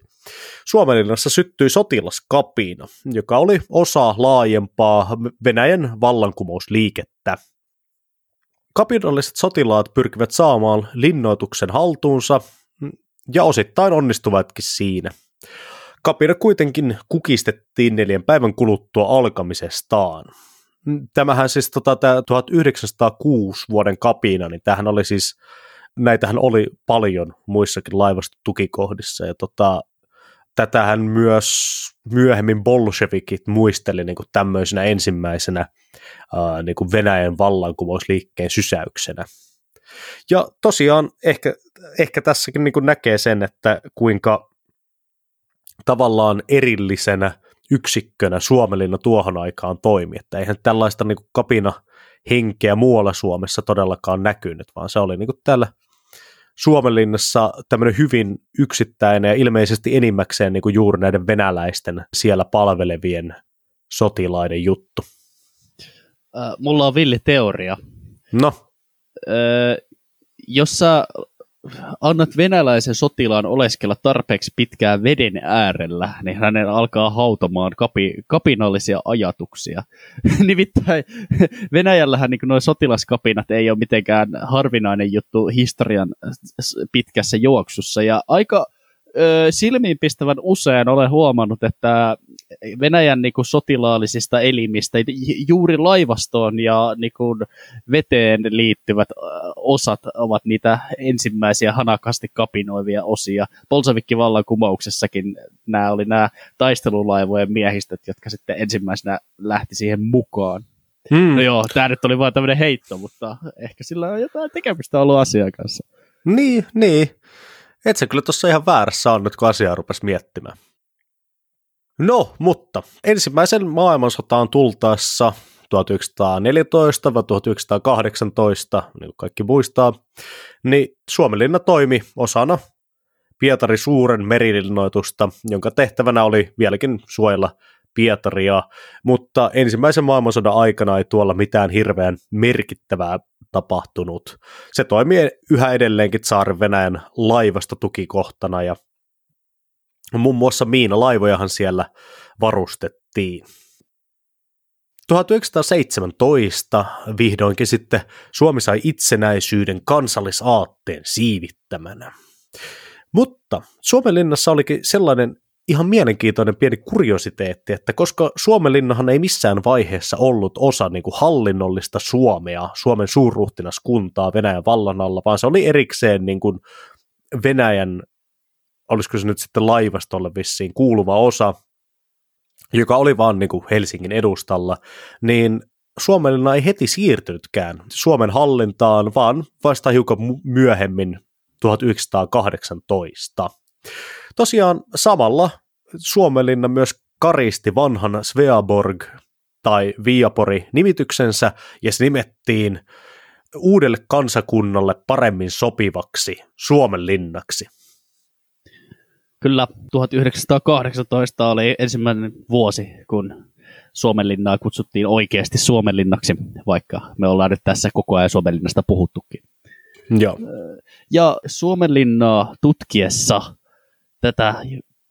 Suomenlinnassa syttyi sotilaskapina, joka oli osa laajempaa Venäjän vallankumousliikettä. Kapinalliset sotilaat pyrkivät saamaan linnoituksen haltuunsa ja osittain onnistuvatkin siinä. Kapina kuitenkin kukistettiin neljän päivän kuluttua alkamisestaan. Tämähän siis tota, tämä 1906 vuoden kapina, niin tämähän oli siis, näitähän oli paljon muissakin laivastotukikohdissa, ja tota, tätähän myös myöhemmin bolshevikit muisteli niin kuin tämmöisenä ensimmäisenä ää, niin kuin Venäjän vallankumousliikkeen sysäyksenä. Ja tosiaan ehkä, ehkä tässäkin niin kuin näkee sen, että kuinka tavallaan erillisenä yksikkönä Suomelinna tuohon aikaan toimi, että eihän tällaista niin kuin kapina henkeä muualla Suomessa todellakaan näkynyt, vaan se oli niin kuin täällä Suomenlinnassa tämmöinen hyvin yksittäinen ja ilmeisesti enimmäkseen niin kuin juuri näiden venäläisten siellä palvelevien sotilaiden juttu. Äh, mulla on villi teoria. No? Äh, jos sä annat venäläisen sotilaan oleskella tarpeeksi pitkään veden äärellä, niin hänen alkaa hautamaan kapi, kapinallisia ajatuksia. *laughs* Nimittäin Venäjällähän niin nuo sotilaskapinat ei ole mitenkään harvinainen juttu historian pitkässä juoksussa, ja aika silmiinpistävän usein olen huomannut, että Venäjän niin kuin, sotilaallisista elimistä juuri laivastoon ja niin kuin, veteen liittyvät osat ovat niitä ensimmäisiä hanakasti kapinoivia osia. Bolshevikki vallankumouksessakin nämä oli nämä taistelulaivojen miehistöt, jotka sitten ensimmäisenä lähti siihen mukaan. Hmm. No joo, tämä nyt oli vain tämmöinen heitto, mutta ehkä sillä on jotain tekemistä ollut asian kanssa. Niin, niin. Et se kyllä tuossa ihan väärässä on nyt, kun asiaa rupesi miettimään. No, mutta ensimmäisen maailmansotaan tultaessa 1914 vai 1918, niin kuin kaikki muistaa, niin Suomenlinna toimi osana Pietari suuren merilinnoitusta, jonka tehtävänä oli vieläkin suojella Pietaria, mutta ensimmäisen maailmansodan aikana ei tuolla mitään hirveän merkittävää tapahtunut. Se toimii yhä edelleenkin saaren Venäjän laivasta tukikohtana ja muun muassa miinalaivojahan siellä varustettiin. 1917 vihdoinkin sitten Suomi sai itsenäisyyden kansallisaatteen siivittämänä. Mutta Suomenlinnassa olikin sellainen ihan mielenkiintoinen pieni kuriositeetti, että koska Suomenlinnahan ei missään vaiheessa ollut osa niin kuin hallinnollista Suomea, Suomen suurruhtinaskuntaa Venäjän vallan alla, vaan se oli erikseen niin kuin Venäjän, olisiko se nyt sitten laivastolle vissiin kuuluva osa, joka oli vaan niin kuin Helsingin edustalla, niin Suomenlinna ei heti siirtynytkään Suomen hallintaan, vaan vasta hiukan myöhemmin 1918. Tosiaan samalla Suomenlinna myös karisti vanhan Sveaborg tai Viapori nimityksensä ja se nimettiin uudelle kansakunnalle paremmin sopivaksi Suomenlinnaksi. Kyllä, 1918 oli ensimmäinen vuosi, kun Suomenlinnaa kutsuttiin oikeasti Suomenlinnaksi, vaikka me ollaan nyt tässä koko ajan Suomenlinnasta puhuttukin. Joo. Ja Suomenlinnaa tutkiessa tätä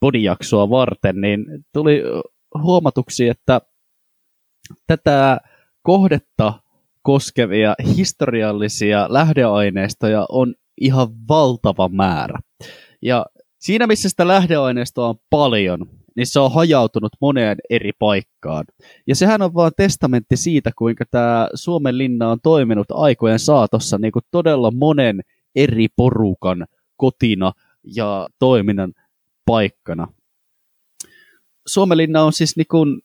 podijaksoa varten, niin tuli huomatuksi, että tätä kohdetta koskevia historiallisia lähdeaineistoja on ihan valtava määrä. Ja siinä, missä sitä lähdeaineistoa on paljon, niin se on hajautunut moneen eri paikkaan. Ja sehän on vaan testamentti siitä, kuinka tämä Suomen linna on toiminut aikojen saatossa niin kuin todella monen eri porukan kotina ja toiminnan paikkana. Suomenlinna on siis niin kuin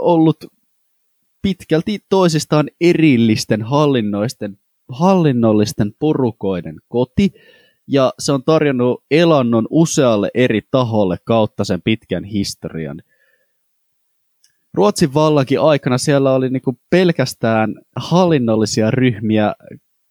ollut pitkälti toisistaan erillisten hallinnoisten, hallinnollisten porukoiden koti, ja se on tarjonnut elannon usealle eri taholle kautta sen pitkän historian. Ruotsin vallakin aikana siellä oli niinku pelkästään hallinnollisia ryhmiä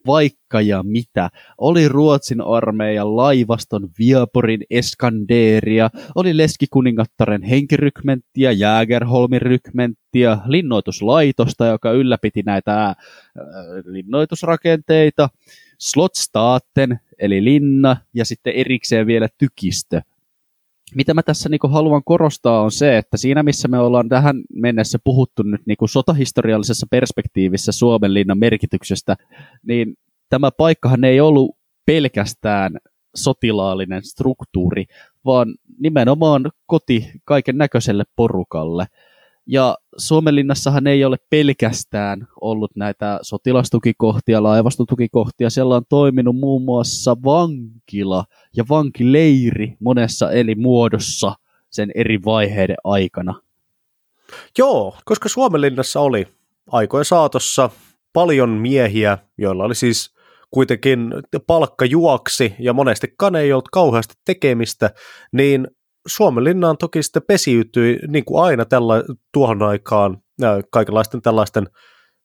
vaikka ja mitä. Oli Ruotsin armeijan laivaston Viaporin Eskanderia, oli Leskikuningattaren henkirykmenttiä, Jägerholmin rykmenttiä, linnoituslaitosta, joka ylläpiti näitä äh, linnoitusrakenteita, Slotstaaten, eli linna, ja sitten erikseen vielä tykistö, mitä mä tässä niin haluan korostaa on se, että siinä missä me ollaan tähän mennessä puhuttu nyt niin sotahistoriallisessa perspektiivissä Suomen linnan merkityksestä, niin tämä paikkahan ei ollut pelkästään sotilaallinen struktuuri, vaan nimenomaan koti kaiken näköiselle porukalle. Ja Suomenlinnassahan ei ole pelkästään ollut näitä sotilastukikohtia, laivastotukikohtia. Siellä on toiminut muun muassa vankila ja vankileiri monessa eli muodossa sen eri vaiheiden aikana. Joo, koska Suomenlinnassa oli aikojen saatossa paljon miehiä, joilla oli siis kuitenkin palkka juoksi ja monestikaan ei ollut kauheasti tekemistä, niin Suomenlinnaan toki sitten pesiytyi niin kuin aina tällä, tuohon aikaan kaikenlaisten tällaisten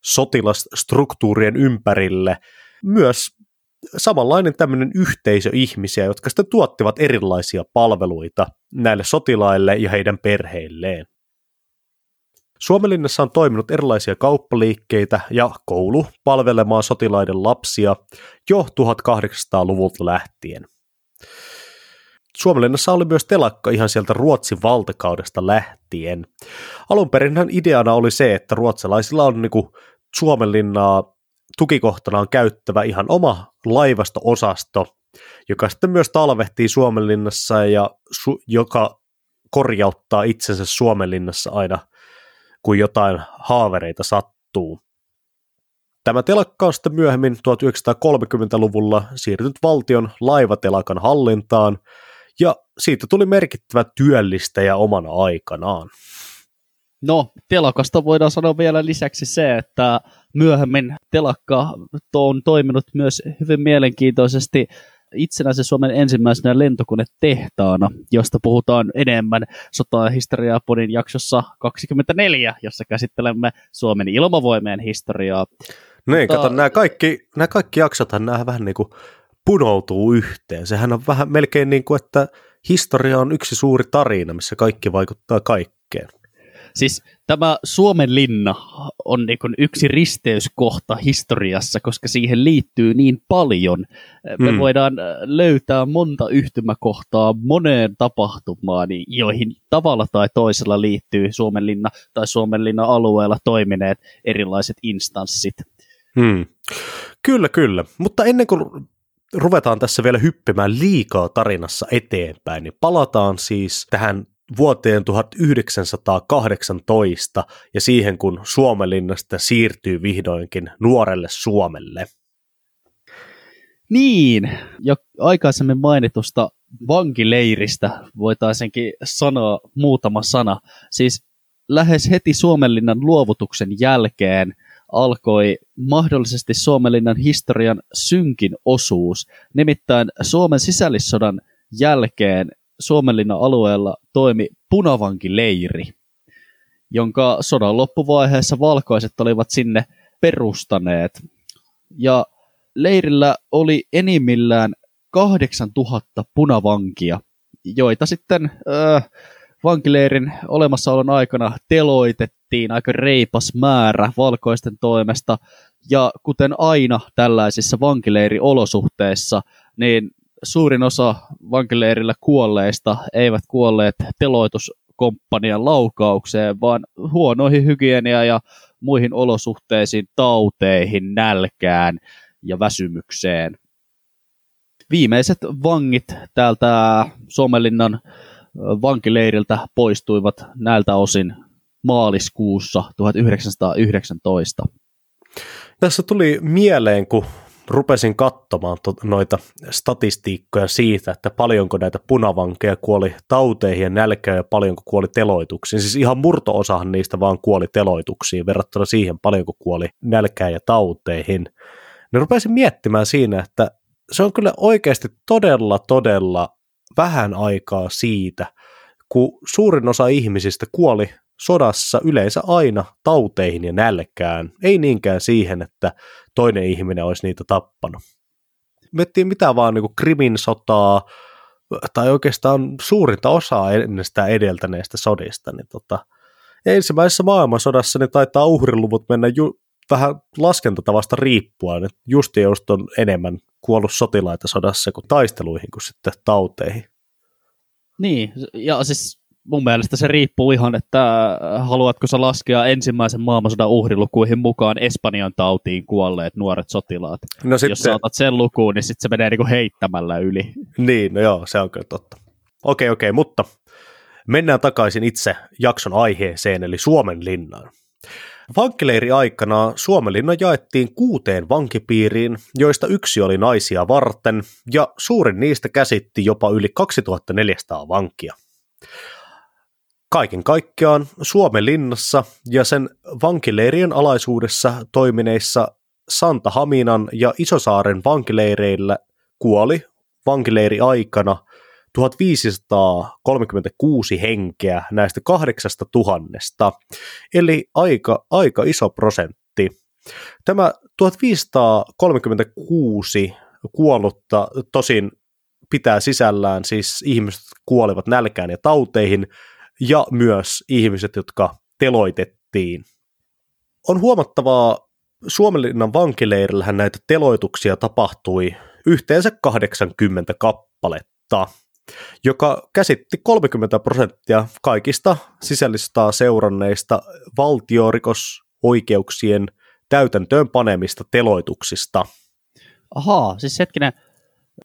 sotilasstruktuurien ympärille myös samanlainen tämmöinen yhteisö ihmisiä, jotka sitten tuottivat erilaisia palveluita näille sotilaille ja heidän perheilleen. Suomenlinnassa on toiminut erilaisia kauppaliikkeitä ja koulu palvelemaan sotilaiden lapsia jo 1800-luvulta lähtien. Suomenlinnassa oli myös telakka ihan sieltä Ruotsin valtakaudesta lähtien. Alun perinhän ideana oli se, että ruotsalaisilla on niin Suomenlinnaa tukikohtanaan käyttävä ihan oma laivasto-osasto, joka sitten myös talvehtii Suomenlinnassa ja su- joka korjauttaa itsensä Suomenlinnassa aina, kun jotain haavereita sattuu. Tämä telakka on sitten myöhemmin 1930-luvulla siirtynyt valtion laivatelakan hallintaan, ja siitä tuli merkittävä työllistäjä omana aikanaan. No, telakasta voidaan sanoa vielä lisäksi se, että myöhemmin telakka on toiminut myös hyvin mielenkiintoisesti itsenäisen Suomen ensimmäisenä lentokonetehtaana, josta puhutaan enemmän sota- ja historiaa-podin jaksossa 24, jossa käsittelemme Suomen ilmavoimien historiaa. Niin, Mutta... kato, nämä kaikki, nämä kaikki jaksothan nämä vähän niin kuin punoutuu yhteen. Sehän on vähän melkein niin kuin, että historia on yksi suuri tarina, missä kaikki vaikuttaa kaikkeen. Siis tämä Suomen linna on niin kuin yksi risteyskohta historiassa, koska siihen liittyy niin paljon. Me hmm. voidaan äh, löytää monta yhtymäkohtaa moneen tapahtumaan, joihin tavalla tai toisella liittyy Suomen linna tai Suomen linna alueella toimineet erilaiset instanssit. Hmm. Kyllä, kyllä. Mutta ennen kuin ruvetaan tässä vielä hyppimään liikaa tarinassa eteenpäin, niin palataan siis tähän vuoteen 1918 ja siihen, kun Suomenlinnasta siirtyy vihdoinkin nuorelle Suomelle. Niin, jo aikaisemmin mainitusta vankileiristä voitaisinkin sanoa muutama sana. Siis lähes heti Suomenlinnan luovutuksen jälkeen alkoi mahdollisesti Suomenlinnan historian synkin osuus. Nimittäin Suomen sisällissodan jälkeen Suomenlinnan alueella toimi punavankileiri, jonka sodan loppuvaiheessa valkoiset olivat sinne perustaneet. Ja leirillä oli enimmillään 8000 punavankia, joita sitten äh, vankileirin olemassaolon aikana teloitettiin aika reipas määrä valkoisten toimesta. Ja kuten aina tällaisissa vankileiriolosuhteissa, niin suurin osa vankileirillä kuolleista eivät kuolleet teloituskomppanian laukaukseen, vaan huonoihin hygienia ja muihin olosuhteisiin, tauteihin, nälkään ja väsymykseen. Viimeiset vangit täältä Suomenlinnan vankileiriltä poistuivat näiltä osin maaliskuussa 1919. Tässä tuli mieleen, kun rupesin katsomaan to, noita statistiikkoja siitä, että paljonko näitä punavankeja kuoli tauteihin ja nälkään ja paljonko kuoli teloituksiin. Siis ihan murto-osahan niistä vaan kuoli teloituksiin verrattuna siihen paljonko kuoli nälkään ja tauteihin. Niin rupesin miettimään siinä, että se on kyllä oikeasti todella, todella vähän aikaa siitä, kun suurin osa ihmisistä kuoli sodassa yleensä aina tauteihin ja nälkään, ei niinkään siihen, että toinen ihminen olisi niitä tappanut. Miettii mitä vaan niin Krimin sotaa, tai oikeastaan suurinta osaa sitä edeltäneestä sodista, niin tota, ensimmäisessä maailmansodassa niin taitaa uhriluvut mennä ju- vähän laskentatavasta riippuen, että just just on enemmän kuollut sotilaita sodassa kuin taisteluihin kuin sitten tauteihin. Niin, ja siis mun mielestä se riippuu ihan, että äh, haluatko sä laskea ensimmäisen maailmansodan uhrilukuihin mukaan Espanjan tautiin kuolleet nuoret sotilaat. No. Jos sä otat sen lukuun, niin sitten se menee niinku heittämällä yli. Niin, no joo, se on kyllä totta. Okei, okei, mutta mennään takaisin itse jakson aiheeseen, eli Suomen linnaan. Vankileiri aikana Suomenlinna jaettiin kuuteen vankipiiriin, joista yksi oli naisia varten, ja suurin niistä käsitti jopa yli 2400 vankia. Kaiken kaikkiaan Suomen linnassa ja sen vankileirien alaisuudessa toimineissa Santa Haminan ja Isosaaren vankileireillä kuoli vankileiri aikana 1536 henkeä näistä kahdeksasta tuhannesta, eli aika, aika iso prosentti. Tämä 1536 kuollutta tosin pitää sisällään siis ihmiset kuolivat nälkään ja tauteihin, ja myös ihmiset, jotka teloitettiin. On huomattavaa, Suomenlinnan vankileirillähän näitä teloituksia tapahtui yhteensä 80 kappaletta, joka käsitti 30 prosenttia kaikista sisällistaa seuranneista valtiorikosoikeuksien täytäntöön panemista teloituksista. Ahaa, siis hetkinen,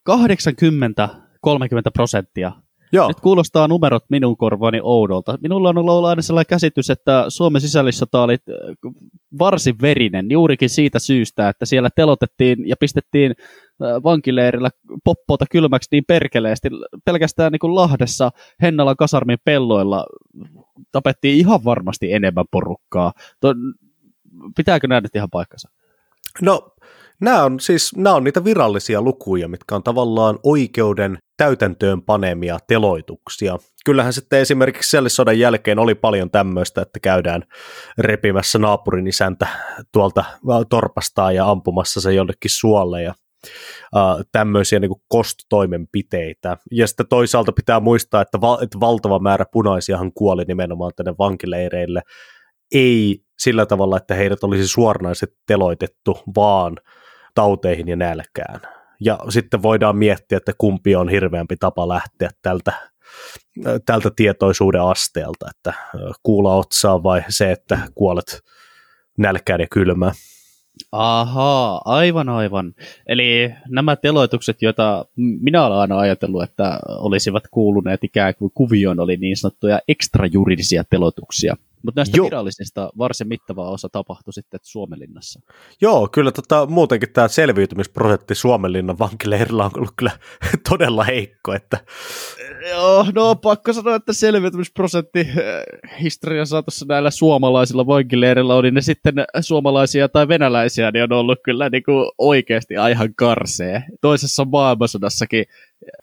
80 30 prosenttia Joo. Nyt kuulostaa numerot minun korvaani oudolta. Minulla on ollut aina sellainen käsitys, että Suomen sisällissota oli äh, varsin verinen juurikin siitä syystä, että siellä telotettiin ja pistettiin äh, vankileirillä poppota kylmäksi niin perkeleesti. Pelkästään niin kuin Lahdessa Hennalan kasarmin pelloilla tapettiin ihan varmasti enemmän porukkaa. pitääkö nämä nyt ihan paikkansa? No, Nämä on siis nämä on niitä virallisia lukuja, mitkä on tavallaan oikeuden täytäntöön panemia teloituksia. Kyllähän sitten esimerkiksi sodan jälkeen oli paljon tämmöistä, että käydään repimässä naapurin isäntä tuolta torpastaa ja ampumassa se jollekin suolle ja Uh, tämmöisiä niin kostotoimenpiteitä. Ja sitten toisaalta pitää muistaa, että, val- että valtava määrä punaisiahan kuoli nimenomaan tänne vankileireille. Ei sillä tavalla, että heidät olisi suoranaisesti teloitettu, vaan tauteihin ja nälkään. Ja sitten voidaan miettiä, että kumpi on hirveämpi tapa lähteä tältä, tältä tietoisuuden asteelta, että kuulla otsaa vai se, että kuolet nälkään ja kylmään. Ahaa, aivan aivan. Eli nämä teloitukset, joita minä olen aina ajatellut, että olisivat kuuluneet ikään kuin kuvioon, oli niin sanottuja ekstrajuridisia teloituksia. Mutta näistä Joo. virallisista varsin mittava osa tapahtui sitten Suomenlinnassa. Joo, kyllä tota, muutenkin tämä selviytymisprosentti Suomenlinnan vankileirillä on ollut kyllä *laughs* todella heikko. Että... Joo, no pakko sanoa, että selviytymisprosentti eh, historian saatossa näillä suomalaisilla vankileirillä oli ne sitten suomalaisia tai venäläisiä, niin on ollut kyllä niin kuin oikeasti ihan karsee. Toisessa maailmansodassakin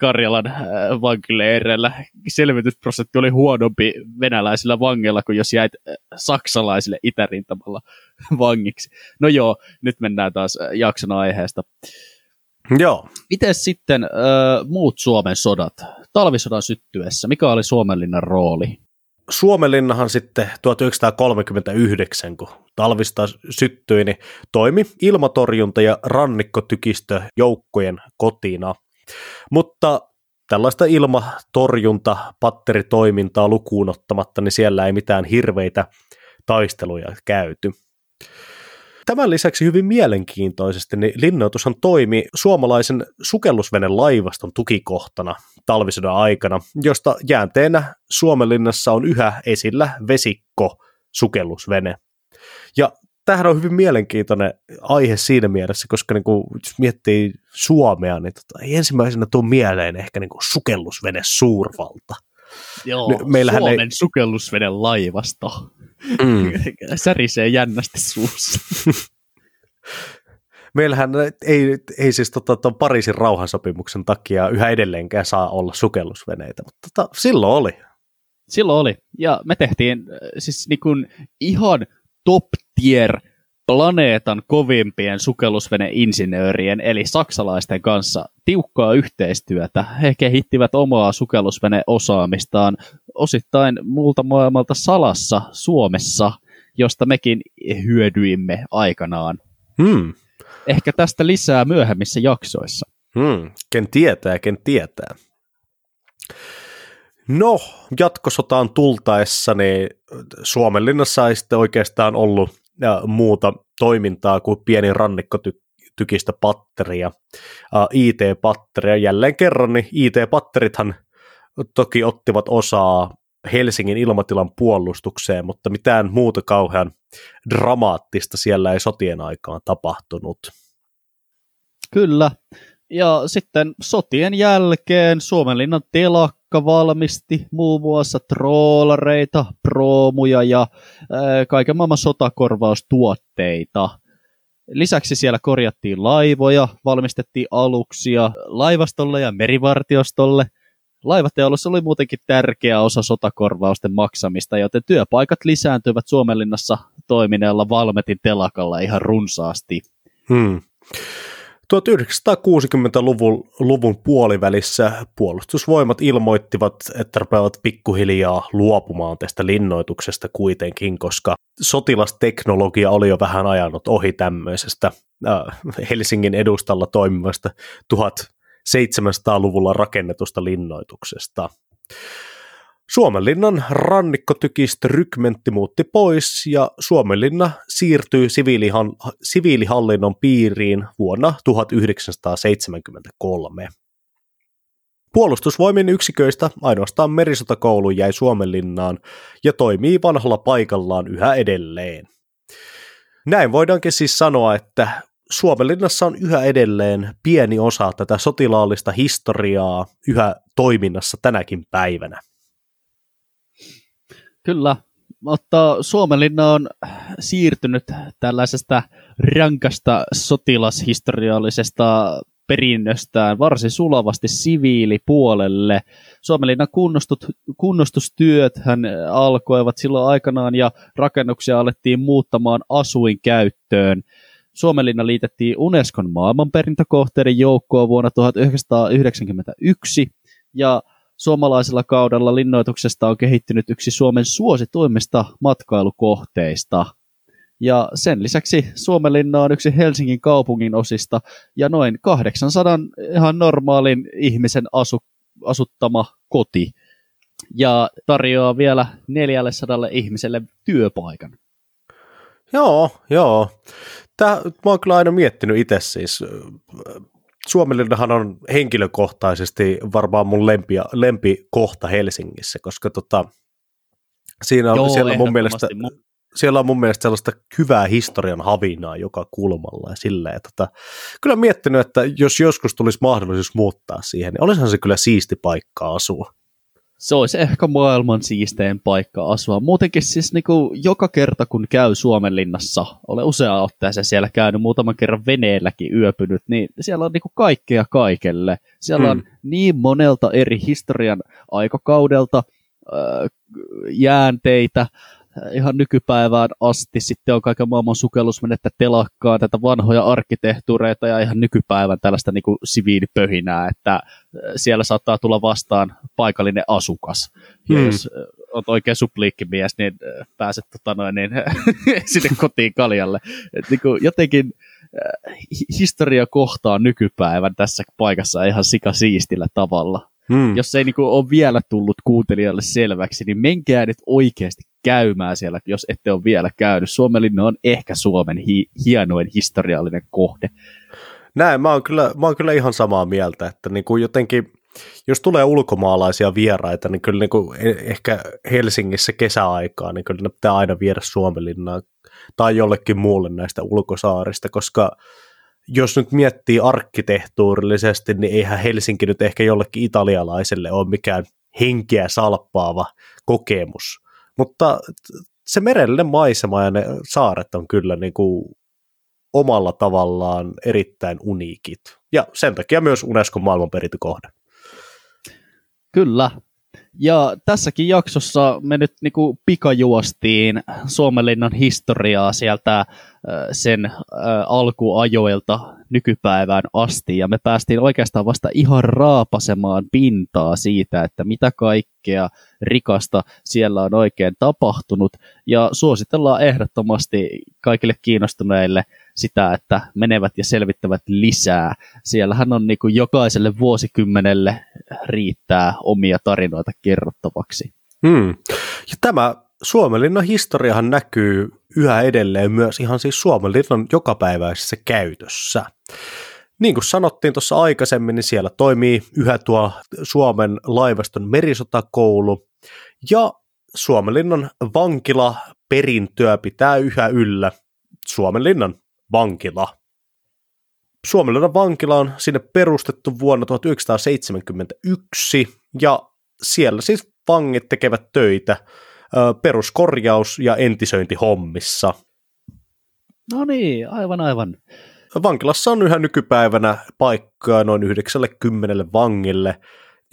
Karjalan äh, vankileireillä selvitysprosentti oli huonompi venäläisillä vangeilla kuin jos jäit äh, saksalaisille itärintamalla *laughs* vangiksi. No joo, nyt mennään taas äh, jakson aiheesta. Joo. Miten sitten äh, muut Suomen sodat? Talvisodan syttyessä, mikä oli Suomenlinnan rooli? Suomenlinnahan sitten 1939, kun talvista syttyi, niin toimi ilmatorjunta- ja rannikkotykistö joukkojen kotina. Mutta tällaista ilmatorjunta, patteritoimintaa lukuun ottamatta, niin siellä ei mitään hirveitä taisteluja käyty. Tämän lisäksi hyvin mielenkiintoisesti niin linnoitushan toimi suomalaisen sukellusvenen laivaston tukikohtana talvisodan aikana, josta jäänteenä Suomenlinnassa on yhä esillä vesikko sukellusvene. Ja tämähän on hyvin mielenkiintoinen aihe siinä mielessä, koska niin kuin, jos miettii Suomea, niin tota, ei ensimmäisenä tule mieleen ehkä niin kuin sukellusvene suurvalta. Joo, N- meillähän Suomen ei... sukellusvene laivasto. Mm. *laughs* Särisee jännästi suussa. *laughs* Meillähän ei, ei siis tota, ton Pariisin rauhansopimuksen takia yhä edelleenkään saa olla sukellusveneitä, mutta tota, silloin oli. Silloin oli. Ja me tehtiin äh, siis niin kuin ihan top tier planeetan kovimpien sukellusveneinsinöörien eli saksalaisten kanssa tiukkaa yhteistyötä. He kehittivät omaa sukellusveneosaamistaan osittain muulta maailmalta salassa Suomessa, josta mekin hyödyimme aikanaan. Hmm. Ehkä tästä lisää myöhemmissä jaksoissa. Hmm. Ken tietää, ken tietää. No, jatkosotaan tultaessa, niin Suomenlinnassa ei sitten oikeastaan ollut ja muuta toimintaa kuin pieni rannikkotykistä patteria, IT-patteria. Jälleen kerran, niin IT-patterithan toki ottivat osaa Helsingin ilmatilan puolustukseen, mutta mitään muuta kauhean dramaattista siellä ei sotien aikaan tapahtunut. Kyllä. Ja sitten sotien jälkeen Suomenlinnan telakka valmisti muun muassa troolareita, proomuja ja ää, kaiken maailman sotakorvaustuotteita. Lisäksi siellä korjattiin laivoja, valmistettiin aluksia laivastolle ja merivartiostolle. Laivateollisuus oli muutenkin tärkeä osa sotakorvausten maksamista, joten työpaikat lisääntyivät Suomenlinnassa toimineella Valmetin telakalla ihan runsaasti. Hmm. 1960-luvun luvun puolivälissä puolustusvoimat ilmoittivat, että rupeavat pikkuhiljaa luopumaan tästä linnoituksesta kuitenkin, koska sotilasteknologia oli jo vähän ajanut ohi tämmöisestä äh, Helsingin edustalla toimivasta 1700-luvulla rakennetusta linnoituksesta. Suomenlinnan rannikkotykistö rykmentti muutti pois ja Suomenlinna siirtyi siviilihan, siviilihallinnon piiriin vuonna 1973. Puolustusvoimien yksiköistä ainoastaan merisotakoulu jäi Suomenlinnaan ja toimii vanhalla paikallaan yhä edelleen. Näin voidaankin siis sanoa, että Suomenlinnassa on yhä edelleen pieni osa tätä sotilaallista historiaa yhä toiminnassa tänäkin päivänä. Kyllä, mutta Suomenlinna on siirtynyt tällaisesta rankasta sotilashistoriallisesta perinnöstään varsin sulavasti siviilipuolelle. Suomenlinnan kunnostustyöt hän alkoivat silloin aikanaan ja rakennuksia alettiin muuttamaan asuinkäyttöön. Suomenlinna liitettiin Unescon maailmanperintökohteiden joukkoon vuonna 1991 ja suomalaisella kaudella linnoituksesta on kehittynyt yksi Suomen suosituimmista matkailukohteista. Ja sen lisäksi Suomenlinna on yksi Helsingin kaupungin osista ja noin 800 ihan normaalin ihmisen asu, asuttama koti. Ja tarjoaa vielä 400 ihmiselle työpaikan. Joo, joo. Tää, mä oon kyllä aina miettinyt itse siis. Suomenlinnahan on henkilökohtaisesti varmaan mun lempi, lempikohta Helsingissä, koska tota, siinä on, Joo, siellä mun mielestä, siellä on mun mielestä sellaista hyvää historian havinaa joka kulmalla ja silleen, tota, kyllä miettinyt, että jos joskus tulisi mahdollisuus muuttaa siihen, niin olisihan se kyllä siisti paikka asua. Se olisi ehkä maailman siistein paikka asua. Muutenkin siis niin kuin joka kerta kun käy Suomenlinnassa, olen useaa otteeseen siellä käynyt, muutaman kerran veneelläkin yöpynyt, niin siellä on niin kuin kaikkea kaikelle. Siellä hmm. on niin monelta eri historian aikakaudelta äh, jäänteitä, ihan nykypäivään asti. Sitten on kaiken maailman sukellusmenettä telakkaa, tätä vanhoja arkkitehtuureita ja ihan nykypäivän tällaista niin kuin siviilipöhinää, että äh, siellä saattaa tulla vastaan paikallinen asukas. Ja hmm. jos äh, olet oikein supliikkimies, niin äh, pääset tota noin, niin, *laughs* sinne kotiin kaljalle. Et niin kuin jotenkin historia kohtaa nykypäivän tässä paikassa ihan sikasiistillä tavalla. Hmm. Jos se ei niin kuin, ole vielä tullut kuuntelijalle selväksi, niin menkää nyt oikeasti käymään siellä, jos ette ole vielä käynyt. Suomenlinna on ehkä Suomen hi- hienoin historiallinen kohde. Näin, mä oon kyllä, mä oon kyllä ihan samaa mieltä, että niin kuin jotenkin, jos tulee ulkomaalaisia vieraita, niin kyllä niin kuin e- ehkä Helsingissä kesäaikaa, niin kyllä ne pitää aina viedä Suomenlinnaan tai jollekin muulle näistä ulkosaarista, koska jos nyt miettii arkkitehtuurillisesti, niin eihän Helsinki nyt ehkä jollekin italialaiselle ole mikään henkeä salppaava kokemus. Mutta se merellinen maisema ja ne saaret on kyllä niin kuin omalla tavallaan erittäin uniikit. Ja sen takia myös Unescon maailmanperintökohde. Kyllä. Ja tässäkin jaksossa me nyt niinku pikajuostiin Suomenlinnan historiaa sieltä sen alkuajoilta nykypäivään asti, ja me päästiin oikeastaan vasta ihan raapasemaan pintaa siitä, että mitä kaikkea rikasta siellä on oikein tapahtunut, ja suositellaan ehdottomasti kaikille kiinnostuneille sitä, että menevät ja selvittävät lisää. Siellähän on niin kuin jokaiselle vuosikymmenelle riittää omia tarinoita kerrottavaksi. Hmm. Ja tämä Suomenlinnan historiahan näkyy yhä edelleen myös ihan siis Suomenlinnan jokapäiväisessä käytössä. Niin kuin sanottiin tuossa aikaisemmin, niin siellä toimii yhä tuo Suomen laivaston merisotakoulu ja Suomenlinnan vankila perintöä pitää yhä yllä Suomenlinnan vankila. Suomenlinnan vankila on sinne perustettu vuonna 1971 ja siellä siis vangit tekevät töitä peruskorjaus- ja entisöintihommissa. No niin, aivan aivan. Vankilassa on yhä nykypäivänä paikkaa noin 90 vangille,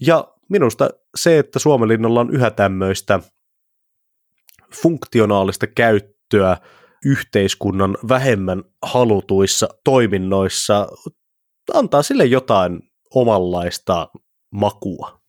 ja minusta se, että Suomenlinnalla on yhä tämmöistä funktionaalista käyttöä yhteiskunnan vähemmän halutuissa toiminnoissa, antaa sille jotain omanlaista makua.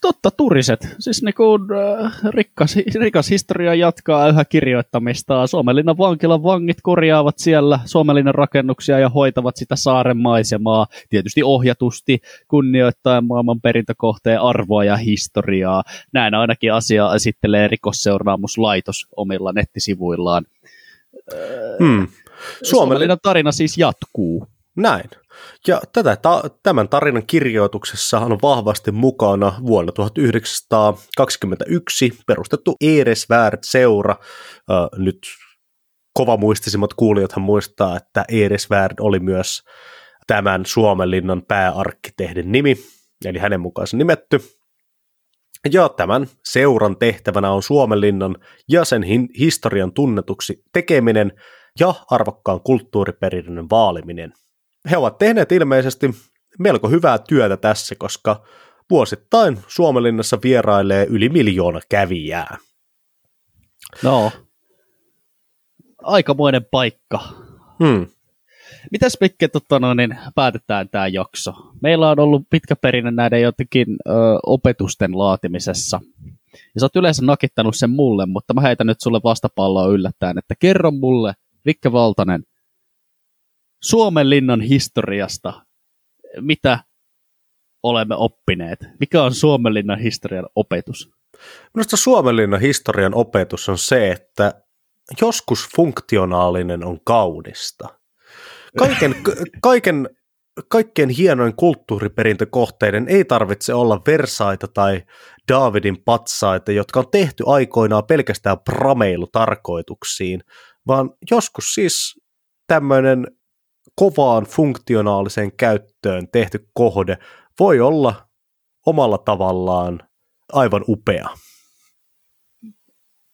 Totta, turiset. Siis niin kuin, äh, rikkas, rikas historia jatkaa yhä kirjoittamista. Suomenlinnan vankilan vangit korjaavat siellä Suomenlinnan rakennuksia ja hoitavat sitä saaren maisemaa. Tietysti ohjatusti kunnioittaen maailman perintökohteen arvoa ja historiaa. Näin ainakin asiaa esittelee rikosseuraamuslaitos omilla nettisivuillaan. Hmm. Suomenlinnan tarina siis jatkuu. Näin. Ja tätä, ta, tämän tarinan kirjoituksessa on vahvasti mukana vuonna 1921 perustettu Eresvärd-seura. Äh, nyt kovamuistisimmat kuulijathan muistaa, että Eresvärd oli myös tämän Suomenlinnan pääarkkitehdin nimi, eli hänen mukaansa nimetty. Ja tämän seuran tehtävänä on Suomenlinnan ja sen historian tunnetuksi tekeminen ja arvokkaan kulttuuriperinnön vaaliminen. He ovat tehneet ilmeisesti melko hyvää työtä tässä, koska vuosittain Suomenlinnassa vierailee yli miljoona kävijää. No, aikamoinen paikka. Hmm. Mitäs Mikke tota, no, niin päätetään tämä jakso? Meillä on ollut pitkä perinne näiden jotenkin ö, opetusten laatimisessa. Ja sä oot yleensä nakittanut sen mulle, mutta mä heitän nyt sulle vastapalloa yllättäen, että kerro mulle, Vikke Valtanen, Suomen linnan historiasta, mitä olemme oppineet? Mikä on Suomenlinnan historian opetus? Minusta Suomenlinnan historian opetus on se, että joskus funktionaalinen on kaunista. Kaiken, kaiken, kaikkien hienoin kulttuuriperintökohteiden ei tarvitse olla Versaita tai Davidin patsaita, jotka on tehty aikoinaan pelkästään prameilutarkoituksiin, vaan joskus siis tämmöinen kovaan funktionaaliseen käyttöön tehty kohde voi olla omalla tavallaan aivan upea.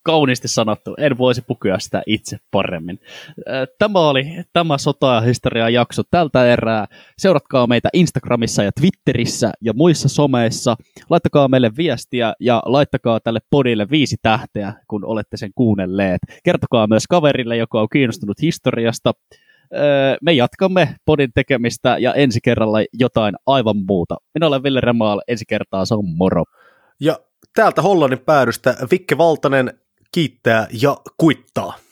Kauniisti sanottu, en voisi pukea sitä itse paremmin. Tämä oli tämä sota- ja historia jakso tältä erää. Seuratkaa meitä Instagramissa ja Twitterissä ja muissa someissa. Laittakaa meille viestiä ja laittakaa tälle podille viisi tähteä, kun olette sen kuunnelleet. Kertokaa myös kaverille, joka on kiinnostunut historiasta me jatkamme podin tekemistä ja ensi kerralla jotain aivan muuta. Minä olen Ville Remaal, ensi kertaa se on moro. Ja täältä Hollannin päädystä Vikke Valtanen kiittää ja kuittaa.